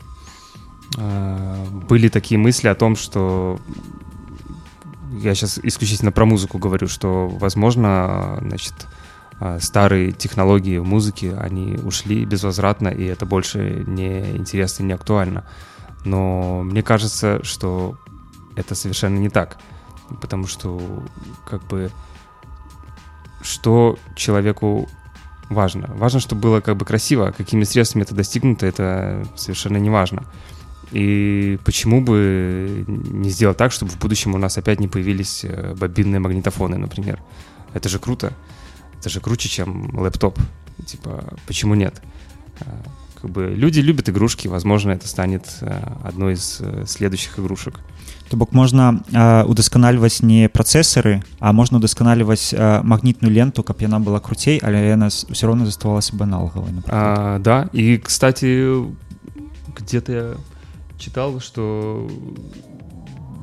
были такие мысли о том, что я сейчас исключительно про музыку говорю, что, возможно, э, значит, э, старые технологии в музыке, они ушли безвозвратно, и это больше не интересно и не актуально. Но мне кажется, что это совершенно не так. Потому что, как бы, что человеку важно. Важно, чтобы было как бы красиво. Какими средствами это достигнуто, это совершенно не важно. И почему бы не сделать так, чтобы в будущем у нас опять не появились э, бобинные магнитофоны, например? Это же круто. Это же круче, чем лэптоп. Типа, почему нет? А, Как бы люди любят игрушки, возможно, это станет э, одной из э, следующих игрушек. то бок можна э, удасканальваць не працэсары а можна удасканальваць э, магнітную ленту каб яна была круцей але яна все равно заставалася напрыклад. А, да, и, кстати, где-то я читал, что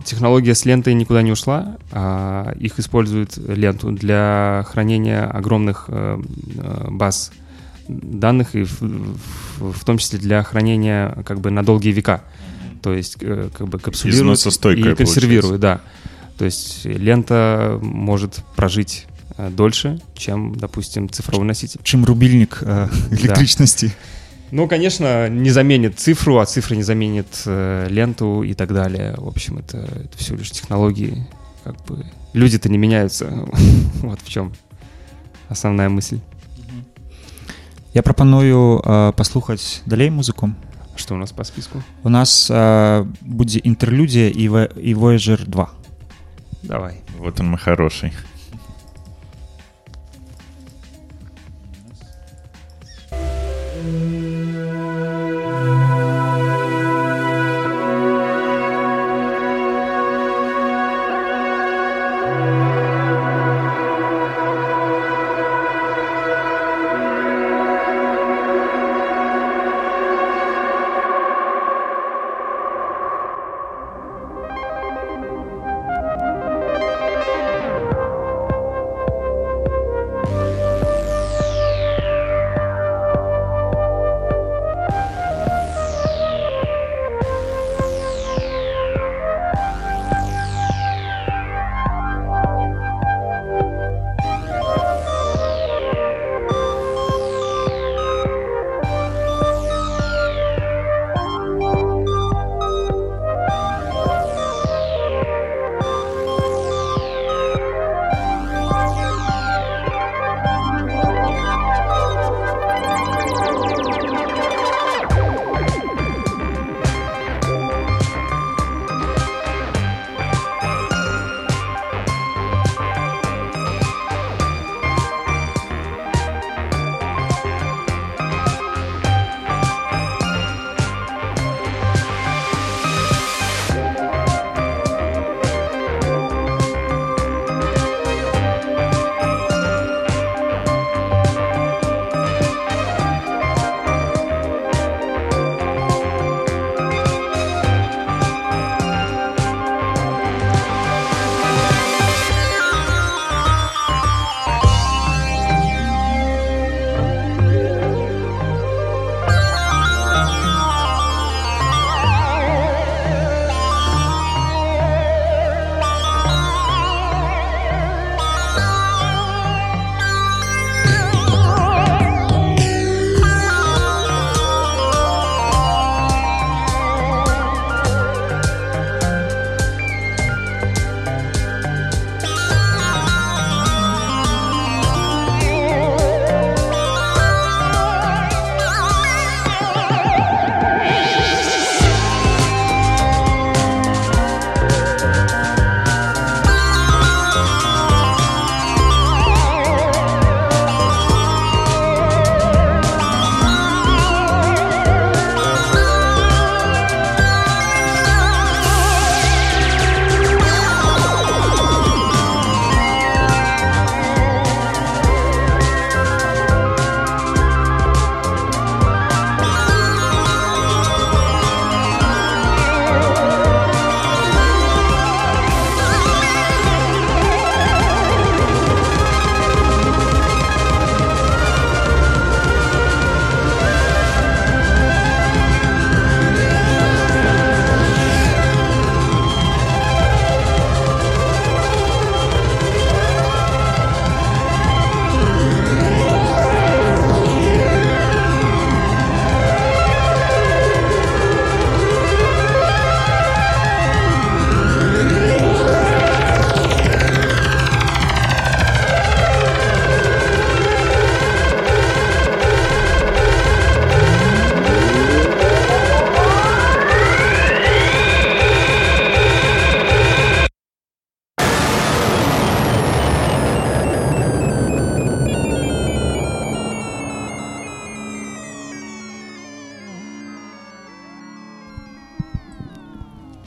технология с лентой никуда не ушла, а их используют ленту для хранения огромных э, э, баз данных и в, в- в том числе для хранения как бы на долгие века. То есть э, как бы капсулируют Износостойкая и консервируют, да. То есть лента может прожить э, дольше, чем, допустим, цифровой носитель. чым рубільнік э, электрычнасці Ну, конечно, не заменит цифру, а цифра не заменит э, ленту и так далее. В общем, это, это всего лишь технологии. Как бы люди-то не меняются. [laughs] вот в чем основная мысль. Я пропоную э, паслухаць далей музыку. Что у нас по списку? У нас э, интерлюдия и і, і Voyager 2. Давай. Вот он мы хороший.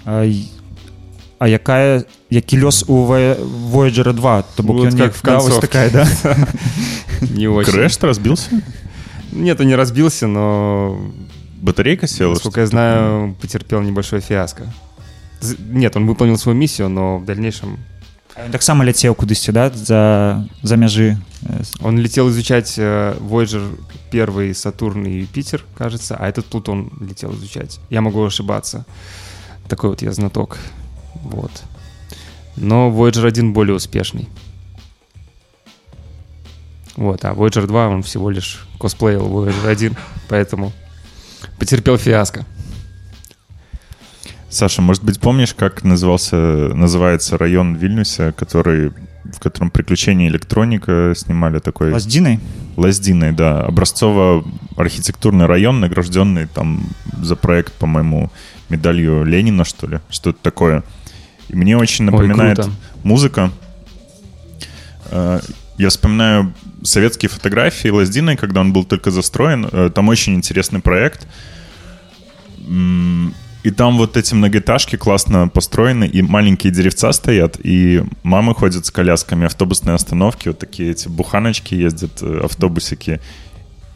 а якая які лёс у Voy- Voyager 2 то бок Вот ён как не- в да, вось концовке. такая да Не очень. Крэш разбился? Нет, он не разбился, но, Батарейка села? насколько я знаю, потерпел небольшой фиаско. З- Нет, он выполнил свою миссию, но в дальнейшем Ён таксама ляцеў кудысьці да за за мяжы э, с- он летел изучать э, Voyager 1, Сатурн и Юпитер, кажется, а этот Плутон летел изучать. Я могу ошибаться. такой вот я знаток. Вот. Но Voyager 1 более успешный. Вот, а Voyager 2 он всего лишь косплеил Voyager 1, поэтому потерпел фиаско. Саша, может быть, помнишь, как назывался, называется район в Вильнюсе, который, в котором приключения электроника снимали такой... лаздзінай Лаздиной, да. Образцово-архитектурный район, награжденный там за проект, по-моему, медалью Ленина, что ли. Что-то такое. И мне очень Ой, напоминает круто. музыка. Э, Я вспоминаю советские фотографии Лаздиной, когда он был только застроен. Э, Там очень интересный проект. И там вот эти многоэтажки классно построены, и маленькие деревца стоят, и мамы ходят с колясками, автобусные остановки, вот такие эти буханочки ездят, э, автобусики.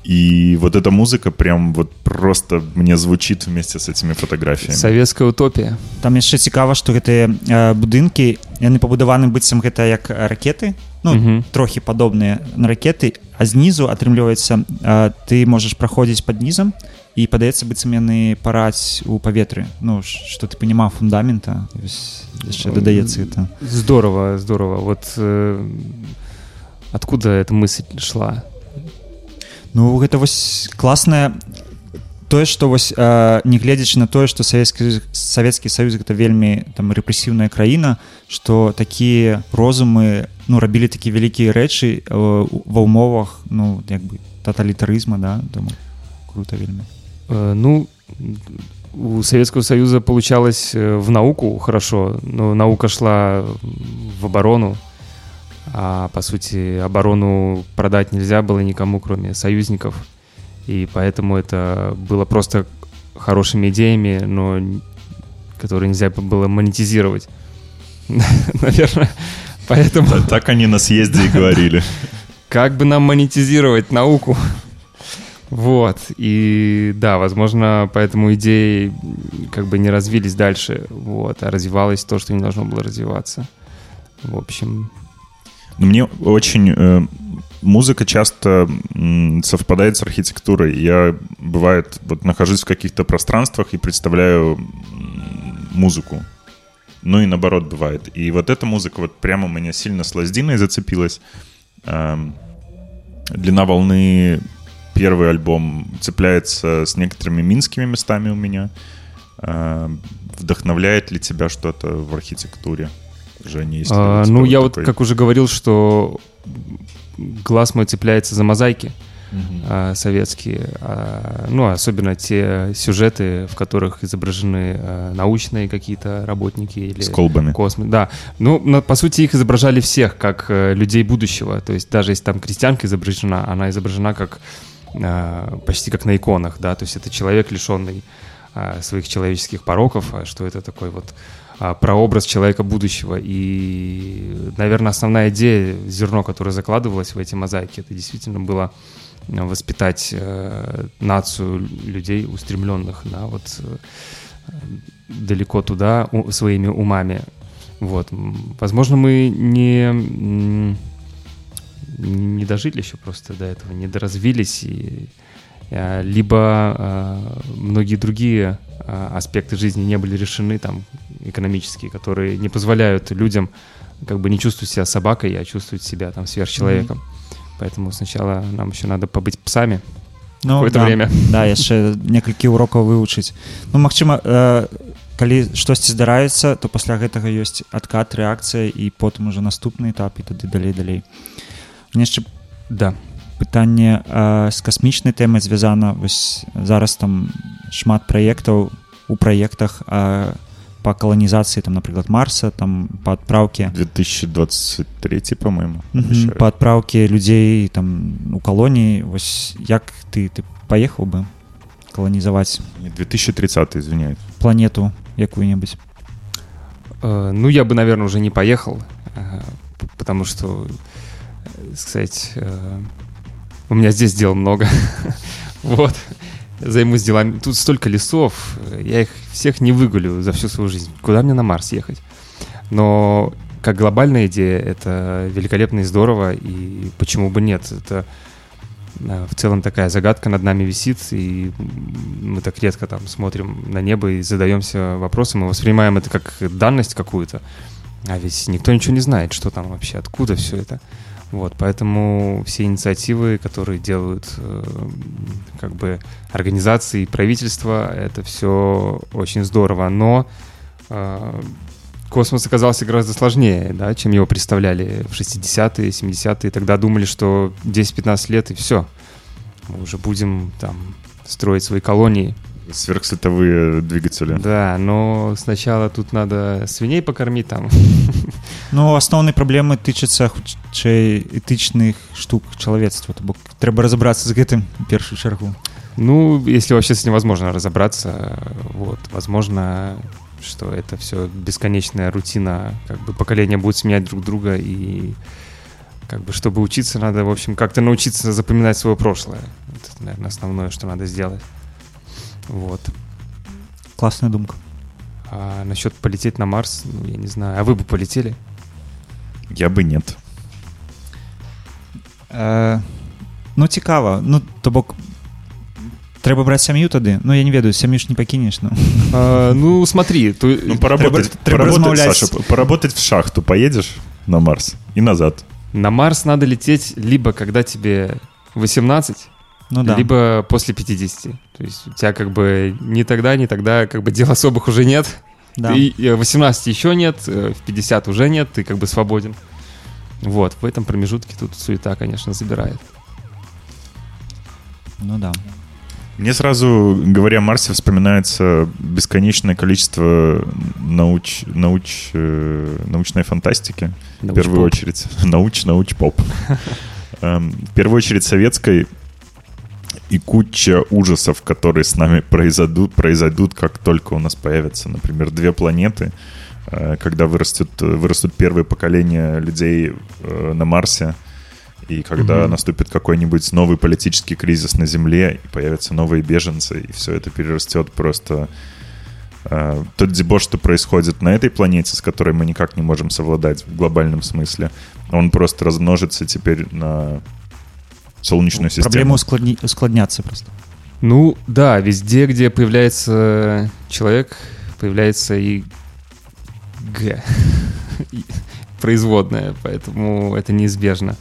И вот эта музыка прям вот просто мне звучит вместе с этими фотографиями. Советская утопия. там яшчэ цікава што гэтыя э, будынкі яны пабудаваны быццам гэта як ракеты ну Мгм. трохі падобныя на ракеты а знізу атрымліваецца э, ты можаш праходзіць пад нізам і падаецца быццам яны параць у паветры ну ш- што ты панімаў фундамента вось яшчэ дадаецца это Здорово, здорово. Вот э, откуда эта мысль шла? Ну гэта вось класная тое што вось э, не гледзячы на тое што савецкі савецкі саюз гэта вельмі там рэпрэсіўная краіна што такія розумы ну рабілі такія вялікія рэчы э, у- ва ўмовах ну як бы таталітарызма да тому круто вельмі Э, ну, у Советского Союза получалось э, в науку хорошо, но наука шла в оборону, а по сути оборону продать нельзя было никому, кроме союзников, и поэтому это было просто хорошими идеями, но которые нельзя было монетизировать. [laughs] Наверное, поэтому Да, Так они на съезде и говорили. [laughs] как бы нам монетизировать науку? Вот, и да, возможно, поэтому идеи как бы не развились дальше, вот, а развивалось то, что не должно было развиваться. В общем, мне очень э, музыка часто совпадает с архитектурой. Я бывает вот нахожусь в каких-то пространствах и представляю музыку. Ну и наоборот бывает. И вот эта музыка вот прямо у меня сильно с Лаздиной зацепилась. Эм, Длина волны первый альбом цепляется с некоторыми минскими местами у меня. Эм, Вдохновляет ли тебя что-то в архитектуре? Женя, есть а, ну вот я вот такой- как уже говорил, что глаз мой цепляется за мозаики Мгм. а, советские, а, ну особенно те сюжеты, в которых изображены а, научные какие-то работники или С колбами. Космос, да. Ну, на- по сути, их изображали всех как э, людей будущего. То есть даже если там крестьянка изображена, она изображена как э, почти как на иконах, да. То есть это человек, лишенный э, своих человеческих пороков, а что это такой вот а, прообраз человека будущего. И, наверное, основная идея, зерно, которое закладывалось в эти мозаики, это действительно было э, воспитать э, нацию людей, устремленных на вот э, далеко туда своими умами. Вот. Возможно, мы не, не дожили еще просто до этого, не доразвились, и, либо многие другие аспекты жизни не были решены, там, экономические, которые не позволяют людям как бы не чувствовать себя собакой, а чувствовать себя там сверхчеловеком. Поэтому сначала нам еще надо побыть псами ну, какое-то да. время. да яшчэ некалькі урокаў вывучыць ну магчыма э, калі штосьці здараецца то пасля гэтага ёсць адкат рэакцыя і потым уже наступны этап і тады далей далей мне яшчэ Да. пытанне э, з касмічнай тэмай звязана вось зараз там шмат праектаў у праектах э, по каланізацыі там напрыклад марса там па адпраўке 2023, по-моему. Мгм, обещают. па адпраўке людзей там у калоніі вось як ты ты паехаў бы каланізаваць Не, 2030, извиняюсь. планету якую-небудзь Э, Ну, я бы, наверное, уже не поехал, э, п- потому что, э, сказать, э, у меня здесь дел много. [laughs] Вот. Займусь делами. Тут столько лесов, я их всех не выгулю за всю свою жизнь. Куда мне на Марс ехать? Но как глобальная идея, это великолепно и здорово, и почему бы нет? Это э, в целом такая загадка над нами висит, и мы так редко там смотрим на небо и задаемся вопросом, и воспринимаем это как данность какую-то. А ведь никто ничего не знает, что там вообще, откуда все это. Вот, поэтому все инициативы, которые делают э, как бы организации и правительства, это все очень здорово. Но э, космос оказался гораздо сложнее, да, чем его представляли в 60-е, 70-е. Тогда думали, что 10-15 лет и все. Мы уже будем там строить свои колонии. Сверхсветовые двигатели. Да, но сначала тут надо свиней покормить там. [laughs] Ну, основні проблеми тичаться хутчэй етычных штук чалавецтва то бок трэба разабрацца з гэтым у першую чаргу Ну, если вообще с этим возможно разобраться, вот, возможно, что это все бесконечная рутина, как бы поколения будут сменять друг друга, и как бы, чтобы учиться, надо, в общем, как-то научиться запоминать свое прошлое. Это, наверное, основное, что надо сделать. Вот. класная думка А насчет полететь на Марс, ну, я не знаю. А вы бы полетели? Я бы нет. э, ну цікава ну то бок трэба браць сям'ю тады ну я не ведаю сям'ю ж не пакінеш ну А, ну, смотри, то- Ну, поработать, Треба- треба поработать. Саша, поработать в шахту поедешь на Марс и назад. на Марс надо лететь либо когда тебе 18, ну да либо после 50. То есть у тебя как бы ни тогда, ни тогда как бы дел особых уже нет. да. И э, 18 еще нет, э, в 50 уже нет, ты как бы свободен. Вот, в этом промежутке тут суета, конечно, забирает. ну да Мне сразу, говоря о Марсе, вспоминается бесконечное количество науч, науч, э, научной фантастики. В первую очередь. [laughs] Науч, науч, поп. [laughs] Эм, В первую очередь советской и куча ужасов, которые с нами произойдут, произойдут, как только у нас появятся, например, две планеты, э, когда вырастет, вырастут первые поколения людей э, на Марсе, и когда Мгм. наступит какой-нибудь новый политический кризис на Земле, и появятся новые беженцы, и все это перерастет просто э, тот дебош, что происходит на этой планете, с которой мы никак не можем совладать в глобальном смысле, он просто размножится теперь на Солнечную систему. проблемы ускладни... ускладняцца просто Ну, да, везде, где появляется человек, появляется и Г. [laughs] И Производная, поэтому это неизбежно.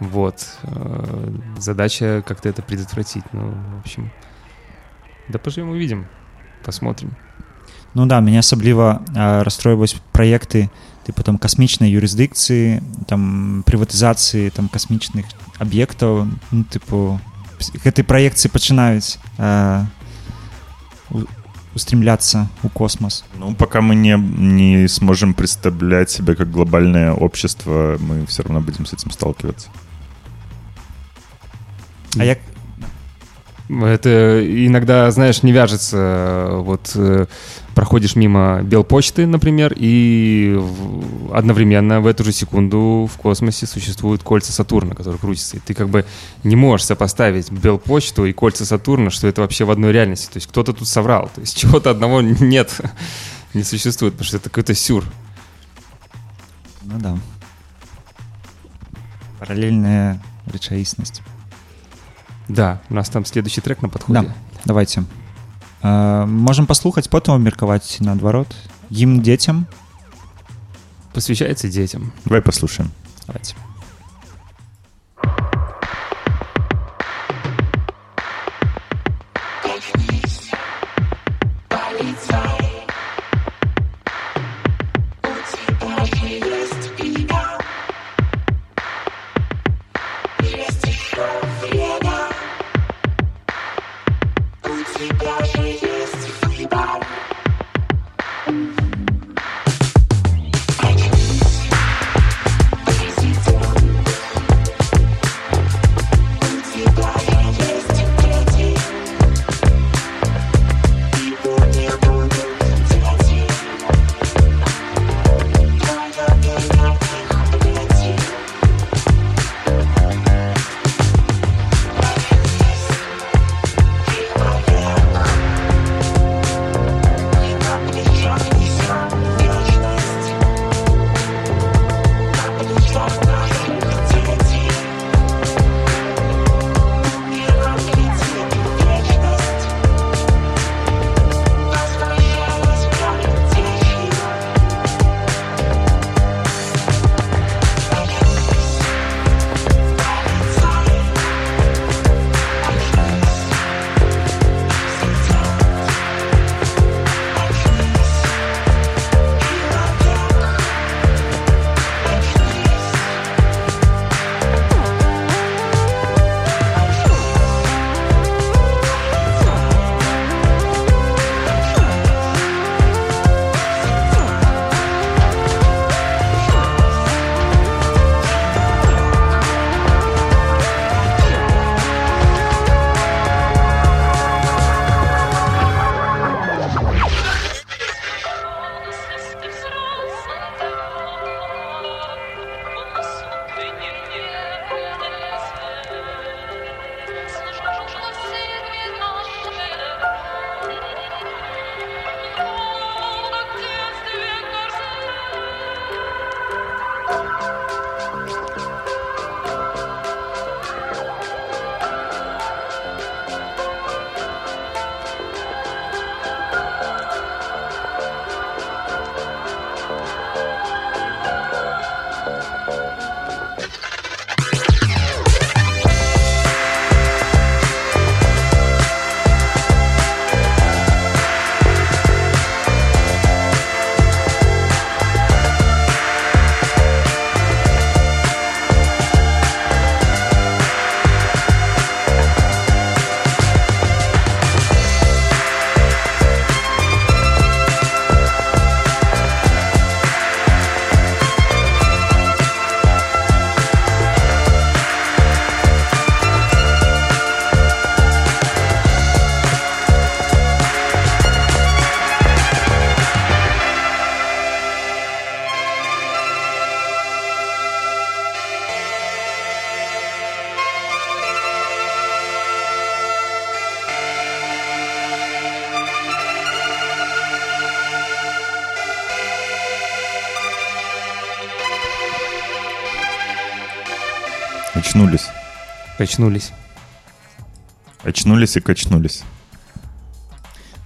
Вот. Э, Задача как-то это предотвратить. Ну, в общем, да поживем увидим. Посмотрим. Ну да мяне асабліва э, расстройваюць праекты тыпу там касмічнай юрысдыкцыі там прыватызацыі там касмічных аб'ектаў ну, тыпу гэтай праекцыі пачынаюць э, устремляться у космос Ну, пока мы не, не сможем представлять себя как глобальное общество, мы все равно будем с этим сталкиваться. А як Это иногда, знаешь, не вяжется. Вот э, проходишь мимо Белпочты, например, и одновременно в эту же секунду в космосе существуют кольца Сатурна, которые крутятся. И ты как бы не можешь сопоставить Белпочту и кольца Сатурна, что это вообще в одной реальности. То есть кто-то тут соврал. То есть [laughs] чего-то одного нет, не существует, потому что это какой-то сюр. ну да паралельная рэчаіснасць Да, у нас там следующий трек на подходе. Да. давайте э, можем паслухаць потым абмеркаваць наадварот ім дзецям Посвящается детям. Давай послушаем. давайте Очнулись. Качнулись. Очнулись и качнулись.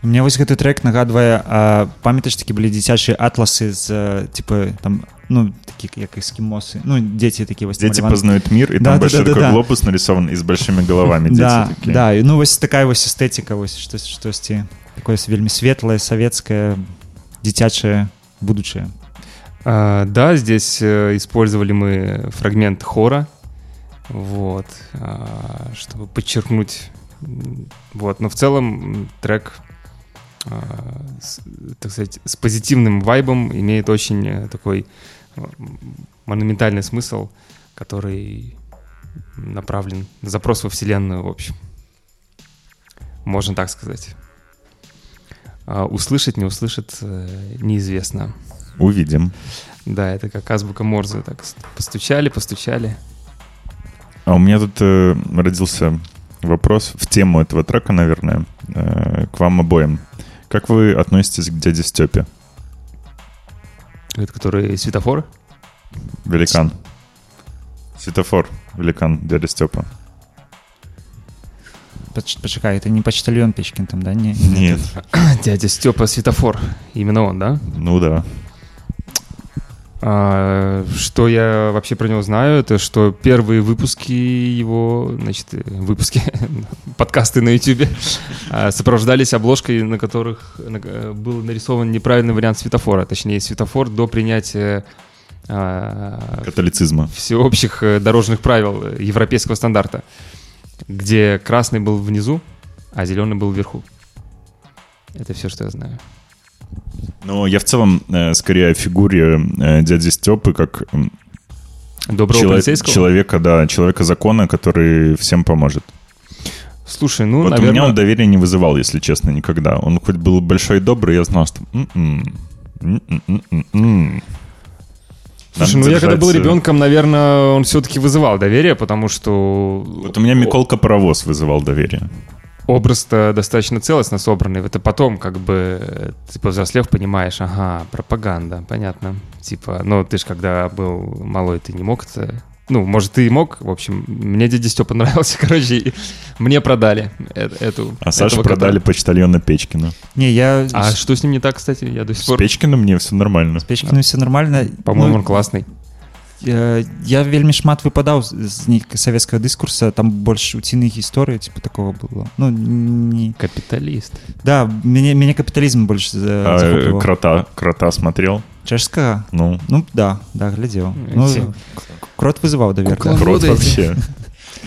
Мне вось гэты трек нагадвае а, памятаеш такі былі дзіцячыя атласы з э, типа там ну такі як эскімосы ну дзеці такі вось Дети намаляваны. познают мир, и Да, там да, большой да, да, такой да. глобус нарисован и с большими головами. Дети да, такие. да і ну вось такая вось эстэтика вось штось штосьці такое вельмі светлае савецкае дзіцячае будучае А, да, здесь э, использовали мы фрагмент хора, вот, а, чтобы подчеркнуть, вот, но в целом трек, а, так сказать, с позитивным вайбом имеет очень э, такой м, монументальный смысл, который направлен на запрос во Вселенную, в общем. Можно так сказать. А, услышать, не услышит, э, неизвестно. Увидим. Да, это как азбука Морзе. Так постучали, постучали. А у меня тут э, родился вопрос в тему этого трека, наверное, э, к вам обоим. Как вы относитесь к дяде Степе? Это который светофор? Великан. Светофор, великан, дядя Степа. Поч- пачакай это не пачтальён печкін там да не Нет. [coughs] Дядя Степа светофор. Именно он, да? Ну да. А, что я вообще про него знаю, это что первые выпуски его, значит, э, выпуски, [laughs] подкасты на YouTube а, сопровождались обложкой, на которых э, был нарисован неправильный вариант светофора, точнее светофор до принятия а, Католицизма. всеобщих э, дорожных правил европейского стандарта, где красный был внизу, а зеленый был вверху. Это все, что я знаю. Но я в целом э, скорее о фигуре э, дяди Степы как Доброго чело- полицейского. человека, да, человека закона, который всем поможет. Слушай, ну, вот у наверное... меня он доверия не вызывал, если честно, никогда. Он хоть был большой и добрый, я знал, что... м-м, м-м-м-м. Слушай, Надо ну я когда был э, ребенком, наверное, он все-таки вызывал доверие, потому что Вот у меня Миколка Паровоз вызывал доверие. Образ-то достаточно целостно собранный. Это потом, как бы, ты повзрослев, понимаешь, ага, пропаганда, понятно. Типа, ну, ты же когда был малой, ты не мог это... Ну, может, ты и мог, в общем, мне дядя Степа [laughs] нравился, короче, и мне продали э- эту... А Саше этого кота. продали почтальона Печкина. не я А с что с ним не так, кстати? Я до сих С пор... Печкиным мне все нормально. печкіну все нормально По-моему, Ну, он классный. э, я вельмі шмат выпадаў з- з нейкай савецкага дыскурса там больш уцінных гісторый типа такого было ну не Капиталист. да мяне мяне капіталізм больш за- А, э, захопліваў. крота, крота смотрел? чэшскага Ну, ну да да глядзеў ну, Ці- крот вызываў давер Кукла. да. крот Работаете? вообще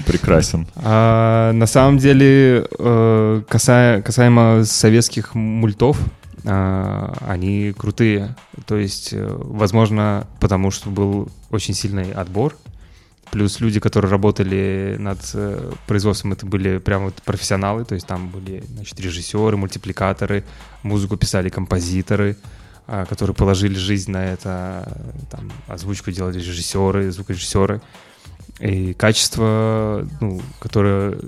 прекрасен. [laughs] А, на самом деле, э, касая- касаемо советских мультов, а, они крутые. То есть, э, возможно, потому что был очень сильный отбор. Плюс люди, которые работали над э, производством, это были прям вот профессионалы. То есть там были значит, режиссеры, мультипликаторы, музыку писали композиторы, а, которые положили жизнь на это. Там, озвучку делали режиссеры, звукорежиссеры. И качество, ну, которое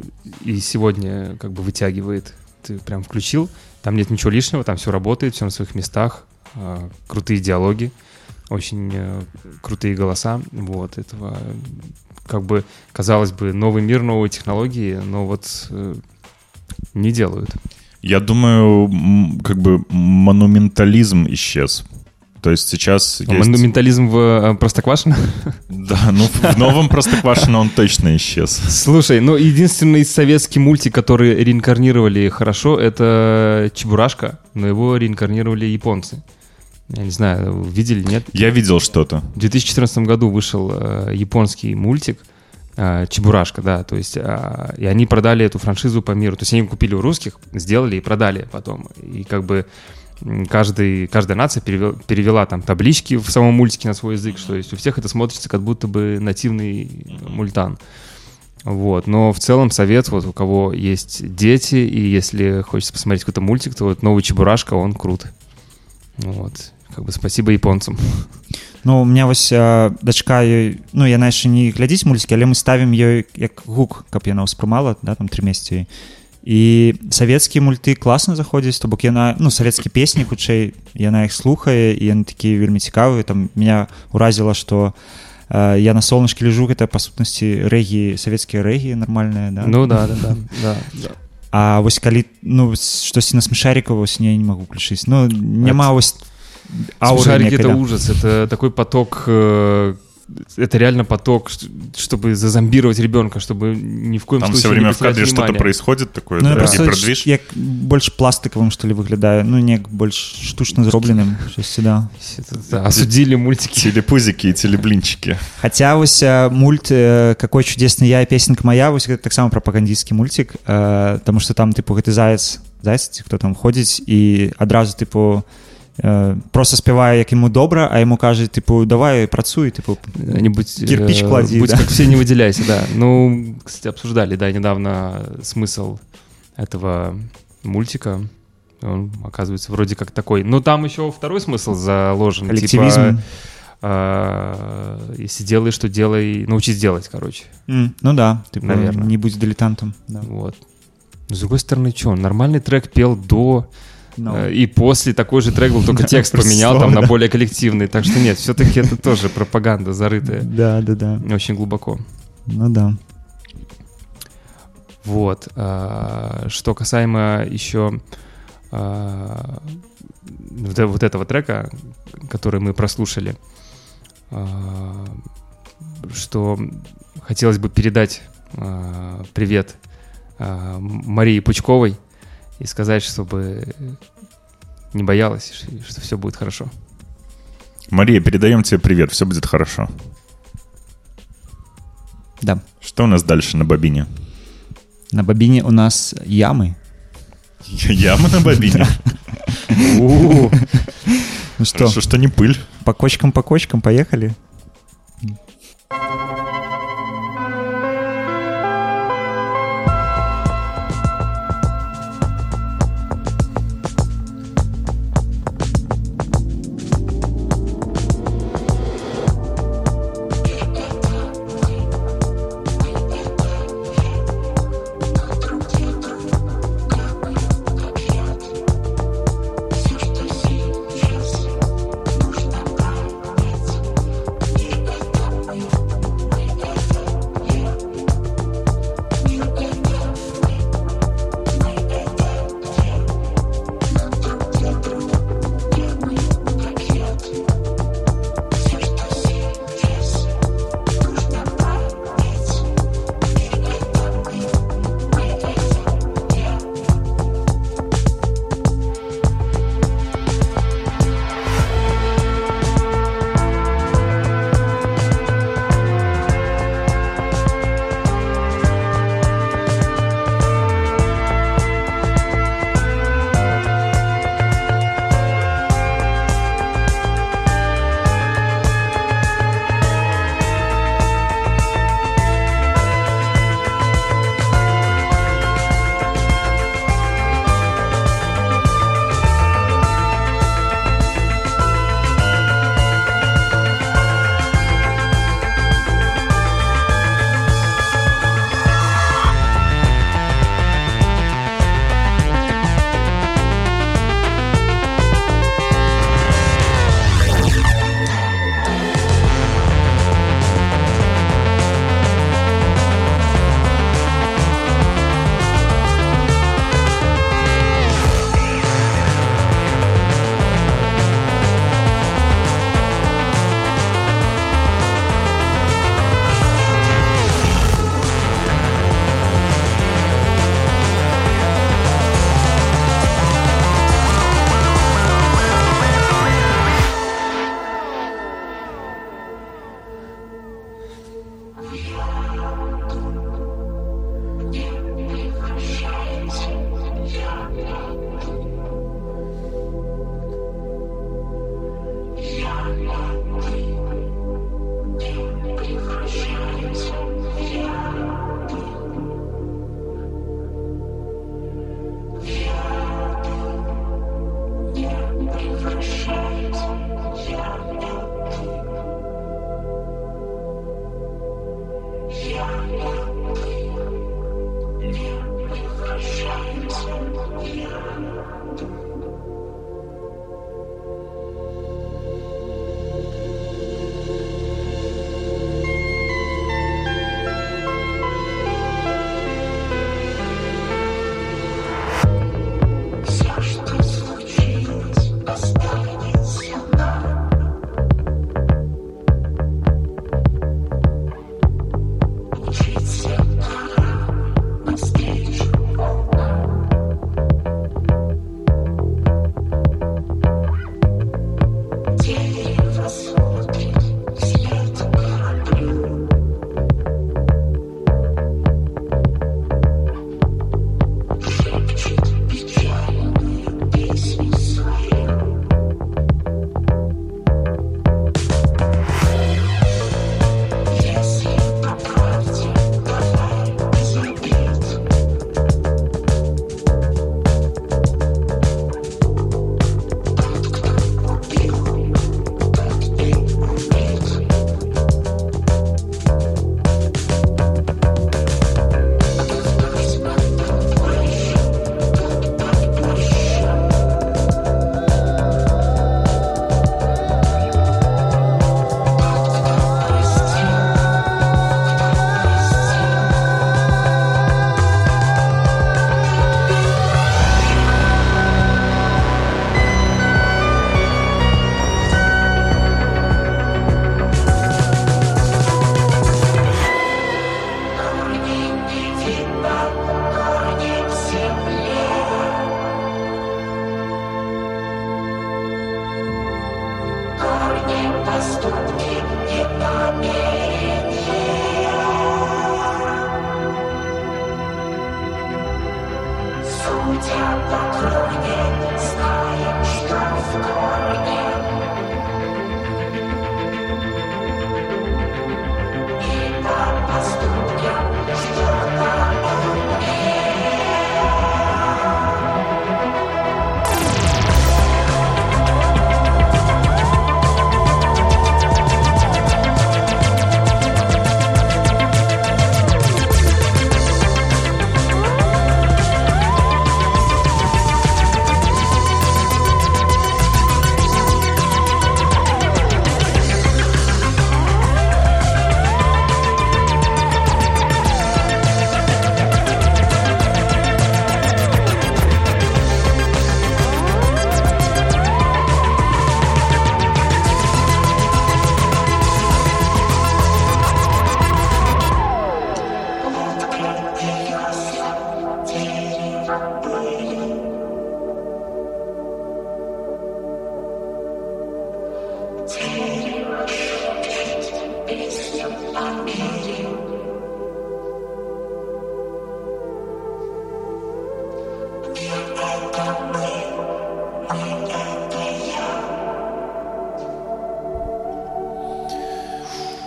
и сегодня как бы вытягивает, ты прям включил, там нет ничего лишнего, там все работает, все на своих местах, а, крутые диалоги, очень э, крутые голоса, вот, этого как бы, казалось бы, новый мир, новые технологии, но вот э, не делают. Я думаю, как бы монументализм исчез. То есть сейчас есть... Монументализм в э, Простоквашино? [laughs] Да, ну в новом Простоквашино он точно исчез. Слушай, ну единственный советский мультик, который реинкарнировали хорошо, это Чебурашка, но его реинкарнировали японцы. Я не знаю, видели, нет? Я видел что-то. В 2014 году вышел э, японский мультик э, Чебурашка, да, то есть, а, и они продали эту франшизу по миру. То есть они купили у русских, сделали и продали потом. И как бы каждый, каждая нация перевел- перевела там таблички в самом мультике на свой язык, что есть у всех это смотрится как будто бы нативный мультан. Вот, но в целом совет, вот у кого есть дети, и если хочется посмотреть какой-то мультик, то вот новый Чебурашка, он крут. Вот, как бы спасибо японцам. Ну у меня вось а, дачка ёй ну яна яшчэ не глядзіць мульцікі але мы ставім ёй як гук каб яна ўспрымала да там три месяцы і савецкія мульты класна заходзяць то бок яна ну савецкі песні хутчэй яна іх слухае і яны такія вельмі цікавыя там меня уразіла что э, я на солнышке лежу гэта па сутнасці рэгі савецкія рэгі нармальныя да? Ну да, да, да, да, да. А вось калі ну штосьці на смешаріка вось не, я не могу включыць Ну няма вось ауры Смешарики некай, это да. ужас, это такой поток, э, это реально поток, ш- чтобы зазомбировать ребенка, чтобы ни в коем Там случае все не время в потерять кадре что-то внимание. происходит такое, Ну, я да, просто и продвиж. як больш пластикавым што ли выглядае ну неяк больш штучна зробленым штосьці да Это, да, осудили мультики. Телепузики и телеблинчики. Хаця вось э, мульт э, какой чудесны я і песенка моя вось гэта таксама прапагандійскі мульцік э, тому что там тыпу гэты заяц заяц ці хто там ходзіць і адразу тыпу э, просто спявае як ему добра а ему кажа тыпу давай працуй тыпу Не будь, Кирпич клади, будь да. как все, не выделяйся, да. [laughs] Ну, кстати, обсуждали, да, недавно смысл этого мультика. Он, оказывается, вроде как такой. Но там еще второй смысл заложен. коллективизм Типа, если делаешь, что делай, научись делать, короче. М, ну да тыпу, Наверно. не будь дилетантом да. Вот. С другой стороны, что, нормальный трек пел до Ну, э, и после такой же трек был, только текст поменял там на более коллективный. Так что нет, все-таки это тоже пропаганда зарытая да да да очень глубоко. ну да Вот. а, Что касаемо еще вот э- вот этого трека, который мы прослушали, что хотелось бы передать привет Марии Пучковой и сказать, чтобы не боялась, что все будет хорошо. Мария, передаем тебе привет, все будет хорошо. да Что у нас дальше на бобине? на бабине у нас ямы Яма на бобине? [laughs] ну что Хорошо, что не пыль. по кочкам по кочкам поехали Все,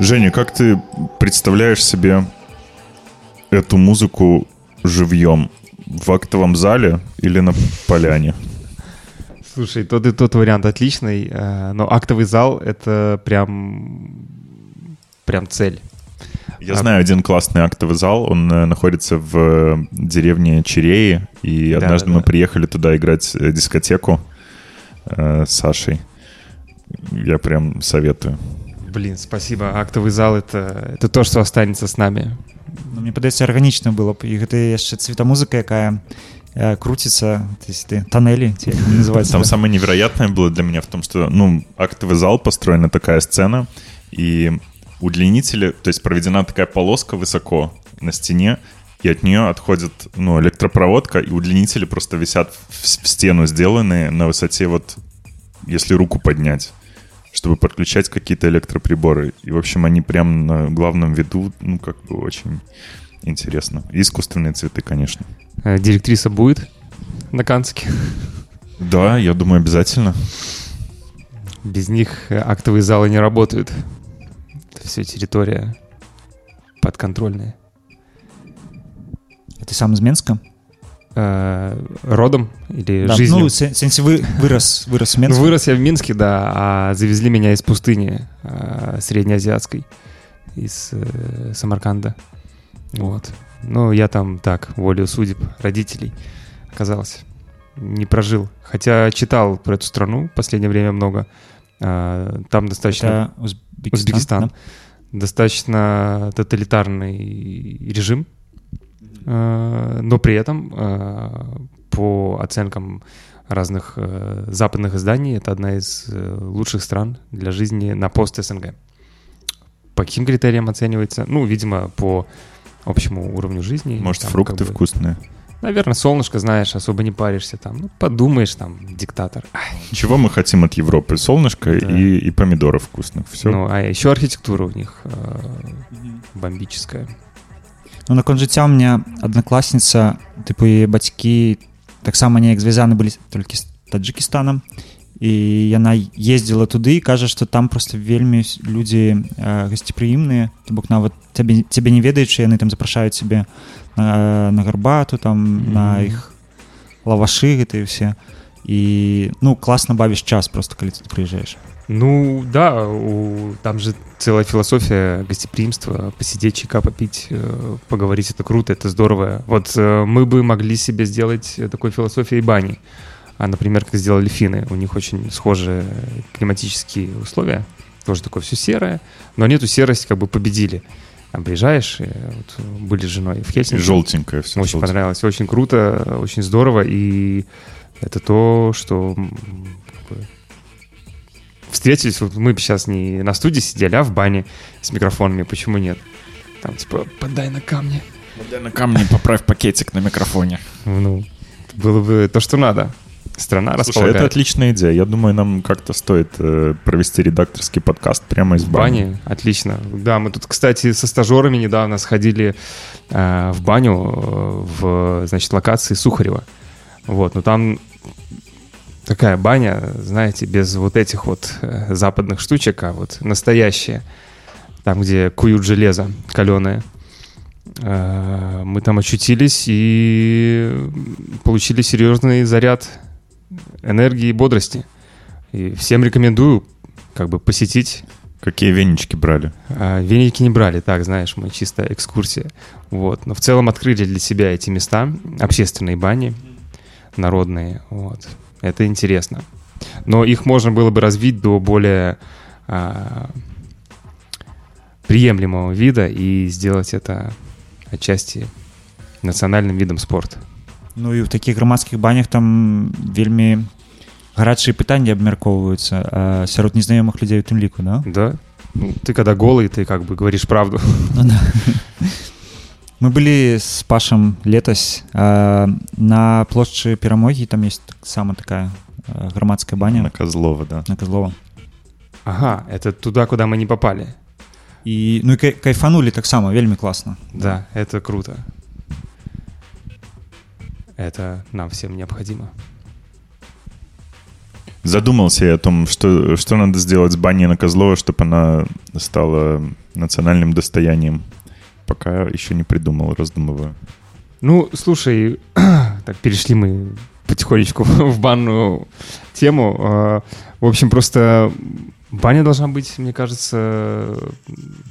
Женя, как ты представляешь себе эту музыку живьем? В актовом зале или на поляне? Слушай, тот и тот вариант отличный, э, но актовый зал — это прям, прям цель. Я знаю один классный актовый зал, он э, находится в э, деревне Череи, и Да, однажды да, мы да. приехали туда играть дискотеку э, с Сашей. Я прям советую. Блин, спасибо. Актовый зал — это, это то, что останется с нами. Ну, мне падаецца арганічна было б і гэта яшчэ цветамузыка якая э, круціцца ты тоннелі ці як яны называюцца Там самое невероятное было для меня в том, что, ну, актовый зал построена такая сцена, и удлинители, то есть проведена такая полоска высоко на стене, и от нее отходит, ну, электропроводка, и удлинители просто висят в, в стену, сделанные на высоте вот, если руку поднять, чтобы подключать какие-то электроприборы. И, в общем, они прям на главном виду, ну, как бы очень интересно. И искусственные цветы, конечно. Э, Директриса будет на Канске. Да, я думаю, обязательно. Без них э, актовые залы не работают. Это все территория подконтрольная. ты сам з Менска Э, Родом или Да, жизнью? ну сен- сенсі вы вырас вырас в Ну, Менску вырос я в Минске, да, а завезли меня из пустыни э, среднеазиатской, из э, Самарканда. Вот. Ну, я там так, волею судеб родителей оказался. Не прожил. Хотя читал про эту страну в последнее время много. Э, Там достаточно... это Узбекистан, Узбекистан. да? достаточно тоталитарный режим, э, но при этом, э, по оценкам разных э, западных изданий, это одна из э, лучших стран для жизни на пост СНГ. По каким критериям оценивается? Ну, видимо, по общему уровню жизни. Может, Там фрукты как бы- вкусные. Наверное, солнышко, знаешь, особо не паришься там. Ну, подумаешь, там, диктатор. Чего мы хотим от Европы? Солнышко Да. и, и помидоров вкусных. Все. Ну, а еще архитектура у них э, бомбическая. Ну наконт жыцця у меня аднакласніца тыпу яе бацькі таксама неяк звязаны былі толькі з таджикістанам і яна ездзіла туды і кажа што там просто вельмі с- людзі э, гасцепрыемныя то бок нават цябе цябе не ведаючы яны там запрашаюць сябе на, на гарбату там mm -hmm. на Мгм. іх лавашы гэта і все і ну класна бавіш час просто калі ты прыязджаеш ну да, у- там же целая философия гостеприимства, посидеть чайка, попить, э, поговорить, это круто, это здорово. Вот э, мы бы могли себе сделать э, такой философией бани. А, например, как сделали финны, у них очень схожие климатические условия, тоже такое все серое, но они эту серость как бы победили. Там приезжаешь, вот были с женой в Хельсинки. Желтенькое все. Очень понравилось, очень круто, очень здорово, и это то, что встретились, вот мы бы сейчас не на студии сидели, а в бане с микрофонами, почему нет? Там типа, подай на камни. на камне поправь пакетик на микрофоне. Ну, было бы то, что надо. страна Слушай, располагает. это отличная идея. Я думаю, нам как-то стоит э, провести редакторский подкаст прямо из В бани. бане, отлично. Да, мы тут, кстати, со стажерами недавно сходили э, в баню э, в, значит, локации Сухарева. Вот, но там такая баня, знаете, без вот этих вот э, западных штучек, а вот настоящая. Там, где куют железо каленое. Э, Мы там очутились и получили серьезный заряд энергии и бодрости. И всем рекомендую как бы посетить Какие венички брали? а, Веники не брали, так, знаешь, мы чисто экскурсия. Вот. Но в целом открыли для себя эти места, общественные бани, народные. Вот. Это интересно. Но их можно было бы развить до более а, приемлемого вида и сделать это отчасти национальным видом спорта. Ну і в таких грамадскіх банях там вельмі гарачыя пытанні абмяркоўваюцца а сярод незнаёмых людзей у тым ліку да? Да? Ну, ты когда голый, ты как бы говоришь правду. [laughs] мы былі з пашам летась а, на плошчы перамогі там есть таксама такая а, грамадская баня На Козлова, да. на козлова Ага, это туда, куда мы не попали. і ну і кай- кайфанулі таксама вельмі класна Да, это круто. Это нам всем необходимо. Задумался я о том, что, что надо сделать с баней на Козлова, чтобы она стала национальным достоянием. Пока еще не придумал, раздумываю. Ну, слушай, [clears throat] так перешли мы потихонечку [laughs] в банную тему. А, В общем, просто баня должна быть, мне кажется,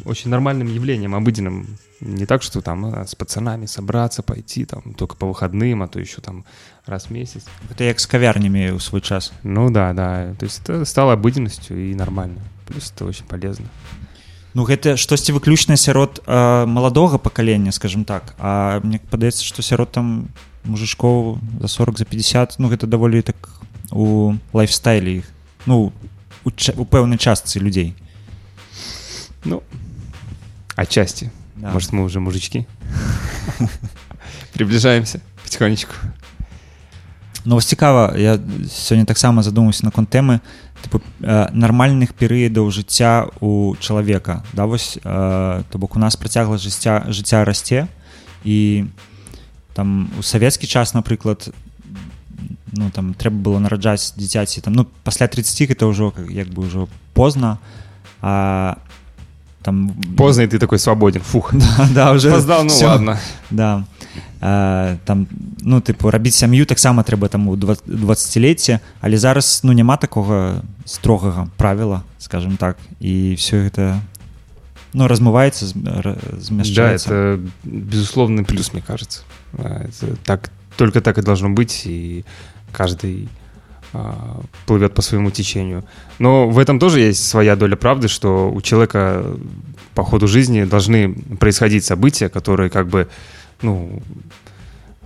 очень нормальным явлением, обыденным. Не так, что там а, с пацанами собраться, пойти там только по выходным, а то еще там раз в месяц. гэта як з кавярнямі ў свой час Ну да, да. То есть это стало обыденностью и нормально. Плюс это очень полезно Ну гэта штосьці выключнае сярод э, маладога пакалення скажем так А мне падаецца што сярод там мужичкоў за 40 за 50 ну гэта даволі так у лайфстайле іх ну у, ча- у пэўнай частцы людзей Ну, отчасти. да. Может, мы уже мужички? [laughs] Приближаемся потихонечку. Ну вось цікава я сёння таксама задумаўся наконт тэмы типу, э, нармальных перыядаў жыцця у чалавека да вось э, то бок у нас працягласць жыцця жыцця расце і там у савецкі час напрыклад ну там трэба было нараджаць дзіцяці там ну пасля 30 это ўжо как- як бы ўжо позна а там Поздно, и ты такой свободен. Фух. [laughs] да, уже Опоздал, ну всё. ладно. [laughs] да а, там ну тыпу рабіць сям'ю таксама трэба там у 20летце але зараз ну няма такога строгага правіла скажем так і все гэта ну размываецца з- ра- Да, змяшчаецца это безусловный плюс, мне кажется. А, это так, только так и должно быть, и каждый а, плывет по своему течению. Но в этом тоже есть своя доля правды, что у человека по ходу жизни должны происходить события, которые как бы, ну,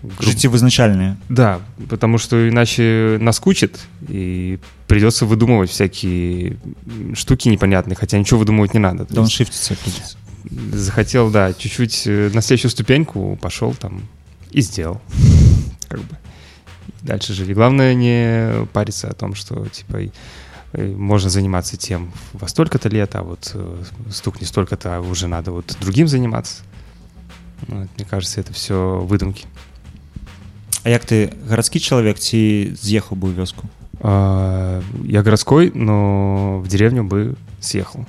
грубо жыццевызначальныя Да, потому что иначе наскучит, и придется выдумывать всякие штуки непонятные, хотя ничего выдумывать не надо. Дауншифтіцца прыйдзецца захотел, да, чуть-чуть э, на следующую ступеньку пошел там и сделал. [laughs] Как бы Дальше живи. Главное не париться о том, что типа и, э, можно заниматься тем во столько-то лет, а вот э, стукни столько-то, а уже надо вот другим заниматься. Ну, мне кажется, это все выдумки. А як ты гарадскі чалавек ці з'ехаў бы ў вёску А, Я городской, но в деревню бы съехал.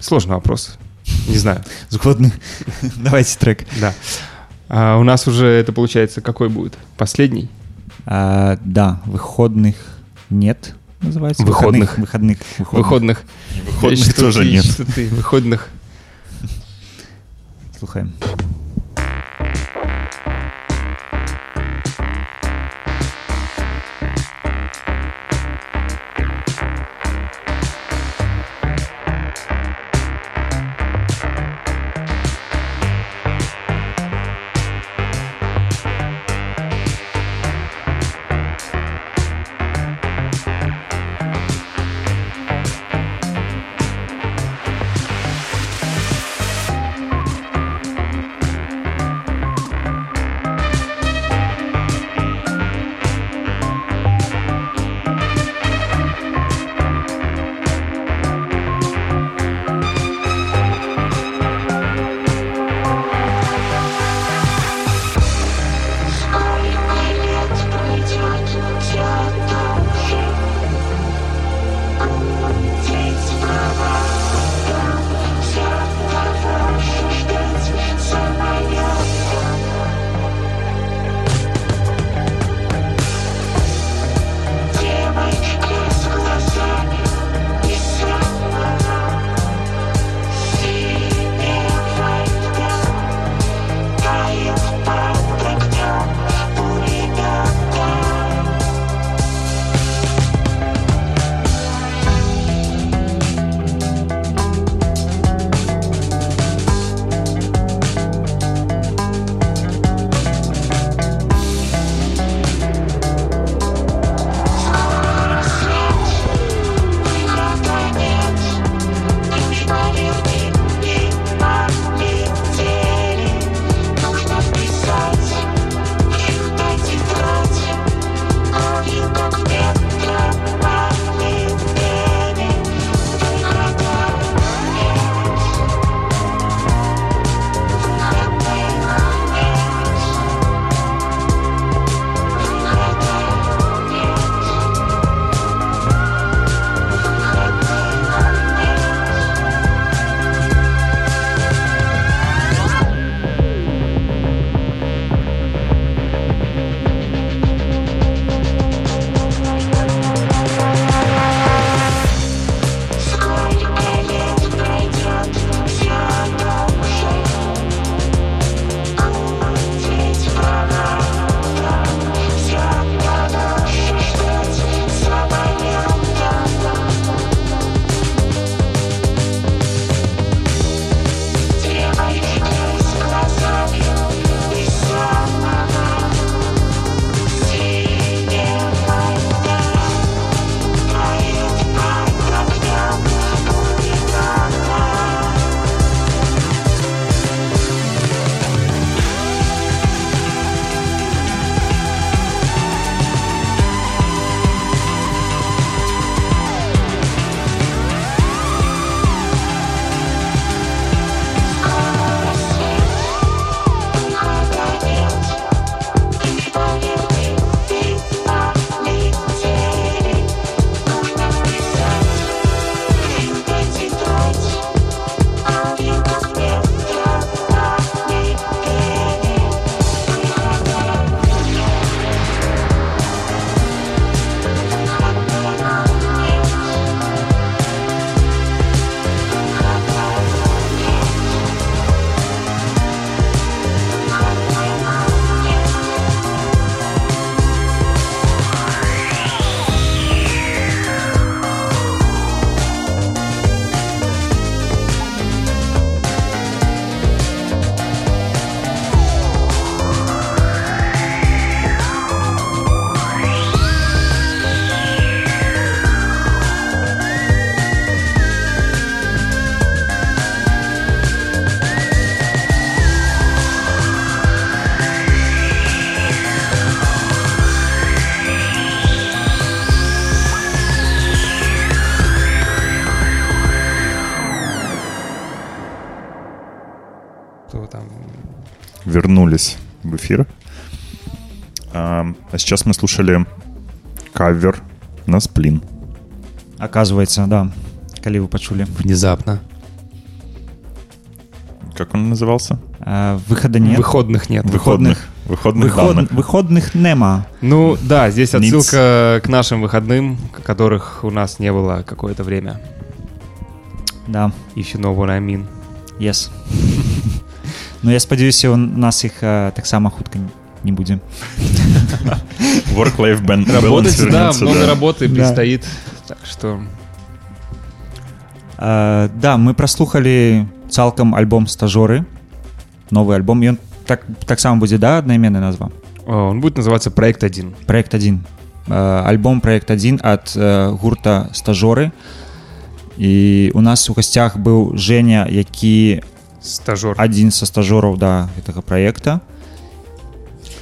Сложный вопрос. Не знаю. згодны [laughs] давайте трек Да. А у нас уже это получается какой будет? Последний? а, да выходных нет называется Выходных. выходных Выходных. Выходных Что тоже ты- нет. что ты, Выходных. слухаем вернулись в эфир. А, а сейчас мы слушали кавер на сплин. Оказывается, да. Калі вы пачулі. Внезапно. Как он назывался? А, выхода нет. Выходных нет. Выходных. Выходных Выход- данных. Выходных нема. Ну да, здесь Ниц. отсылка к нашим выходным, которых у нас не было какое-то время. Да. If you know what I mean. Yes. [laughs] Ну я спадзяюся у нас іх а, таксама хутка не будзе Work-life ban- balance Работать, да, вернется, много да. работы Да. предстоит. Так что а, да мы праслухалі цалкам альбом стажоры новы альбом ён так таксама будзе да аднайменная назва о, он будет называться проект 1. проект 1 Э, альбом проект 1 ад э, гурта стажоры і у нас у гасцях быў Женя які Стажер. адзін са стажораў да гэтага проекта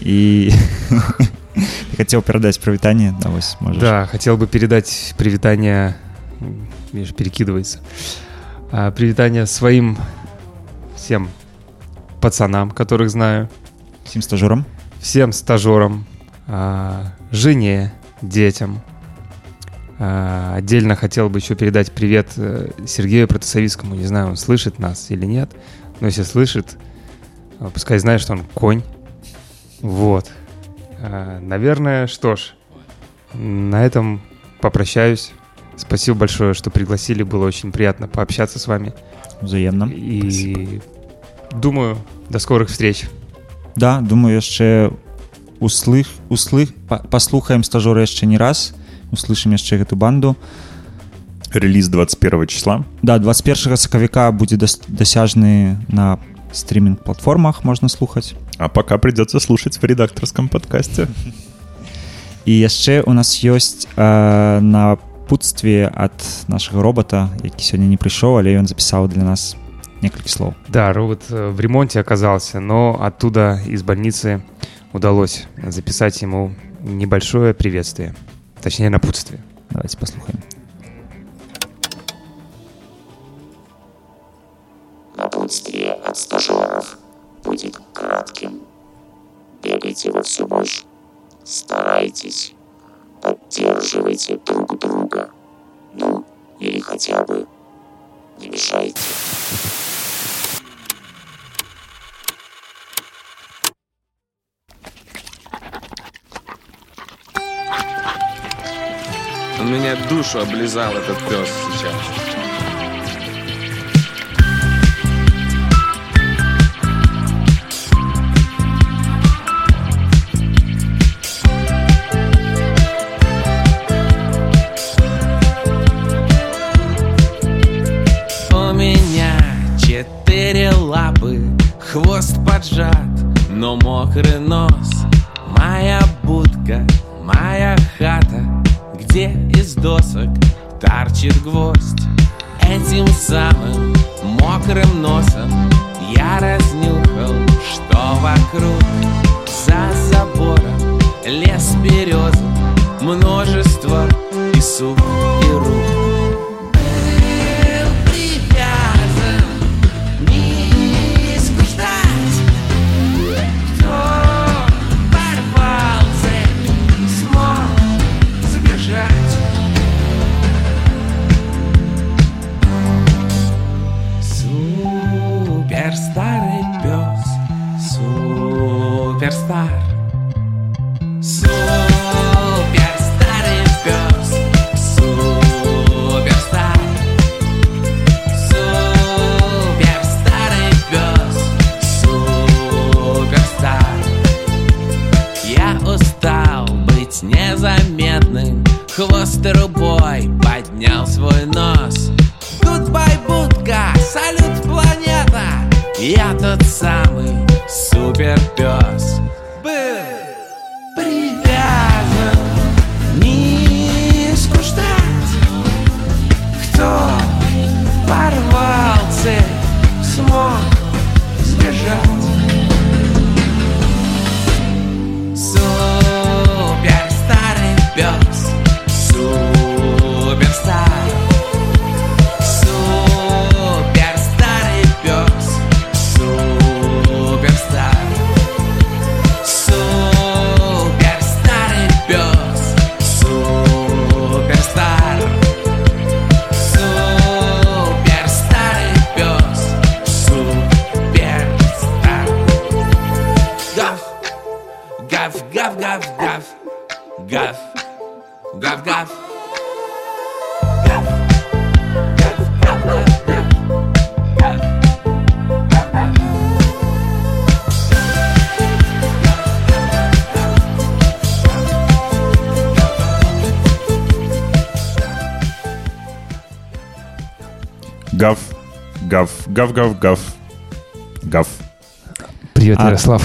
і [laughs] хацеў перадаць прывітанне да вось можаш. Да, хотел бы передать привитание, м, видишь, перекидывается. А, привитание своим всем пацанам, которых знаю, всім стажорам всем стажерам, а, жене, детям. а, Отдельно хотел бы еще передать привет э, Сергею Протасовицкому. Не знаю, он слышит нас или нет, но если слышит, а, пускай знает, что он конь. Вот. А, Наверное, что ж, на этом попрощаюсь. Спасибо большое, что пригласили. Было очень приятно пообщаться с вами. узаемна И думаю, до скорых встреч. да думаю яшчэ услых услых паслухаем стажоры яшчэ не раз услышым яшчэ гэту банду Релиз 21 числа. да 21 сакавіка будзе дас- дасяжны на стриминг платформах можна слухаць А пока придется слушать в редакторском подкасте. і яшчэ у нас ёсць э, на путстве ад нашага робота які сёння не прыйшоў але ён запісаў для нас некалькі слоў Да, робот э, в ремонте оказался, но оттуда из больницы удалось записать ему небольшое приветствие. Точнее, напутствие. давайте послухаем Напутствие от стажеров будет кратким. Бегайте во всю мощь. Старайтесь. Поддерживайте друг друга. Ну, или хотя бы не мешайте. Он меня душу облизал, этот пес сейчас. Хвост поджат, но мокрый нос. Торчит гвоздь. Этим самым мокрым носом гав, гав, гав, гав, гав. Привет, А. Ярослав.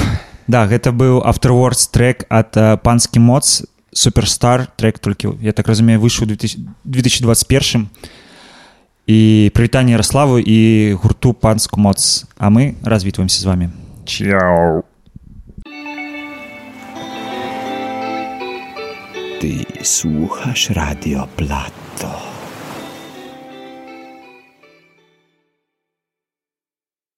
Да, гэта быў Afterwards трек ад э, панскі моц суперстар трек толькі я так разумею выйшаў у 2000 2021 і прывітанне Ярославу і гурту панску моц а мы развітваемся з вами Чао. Ty słuchasz Radio Plato.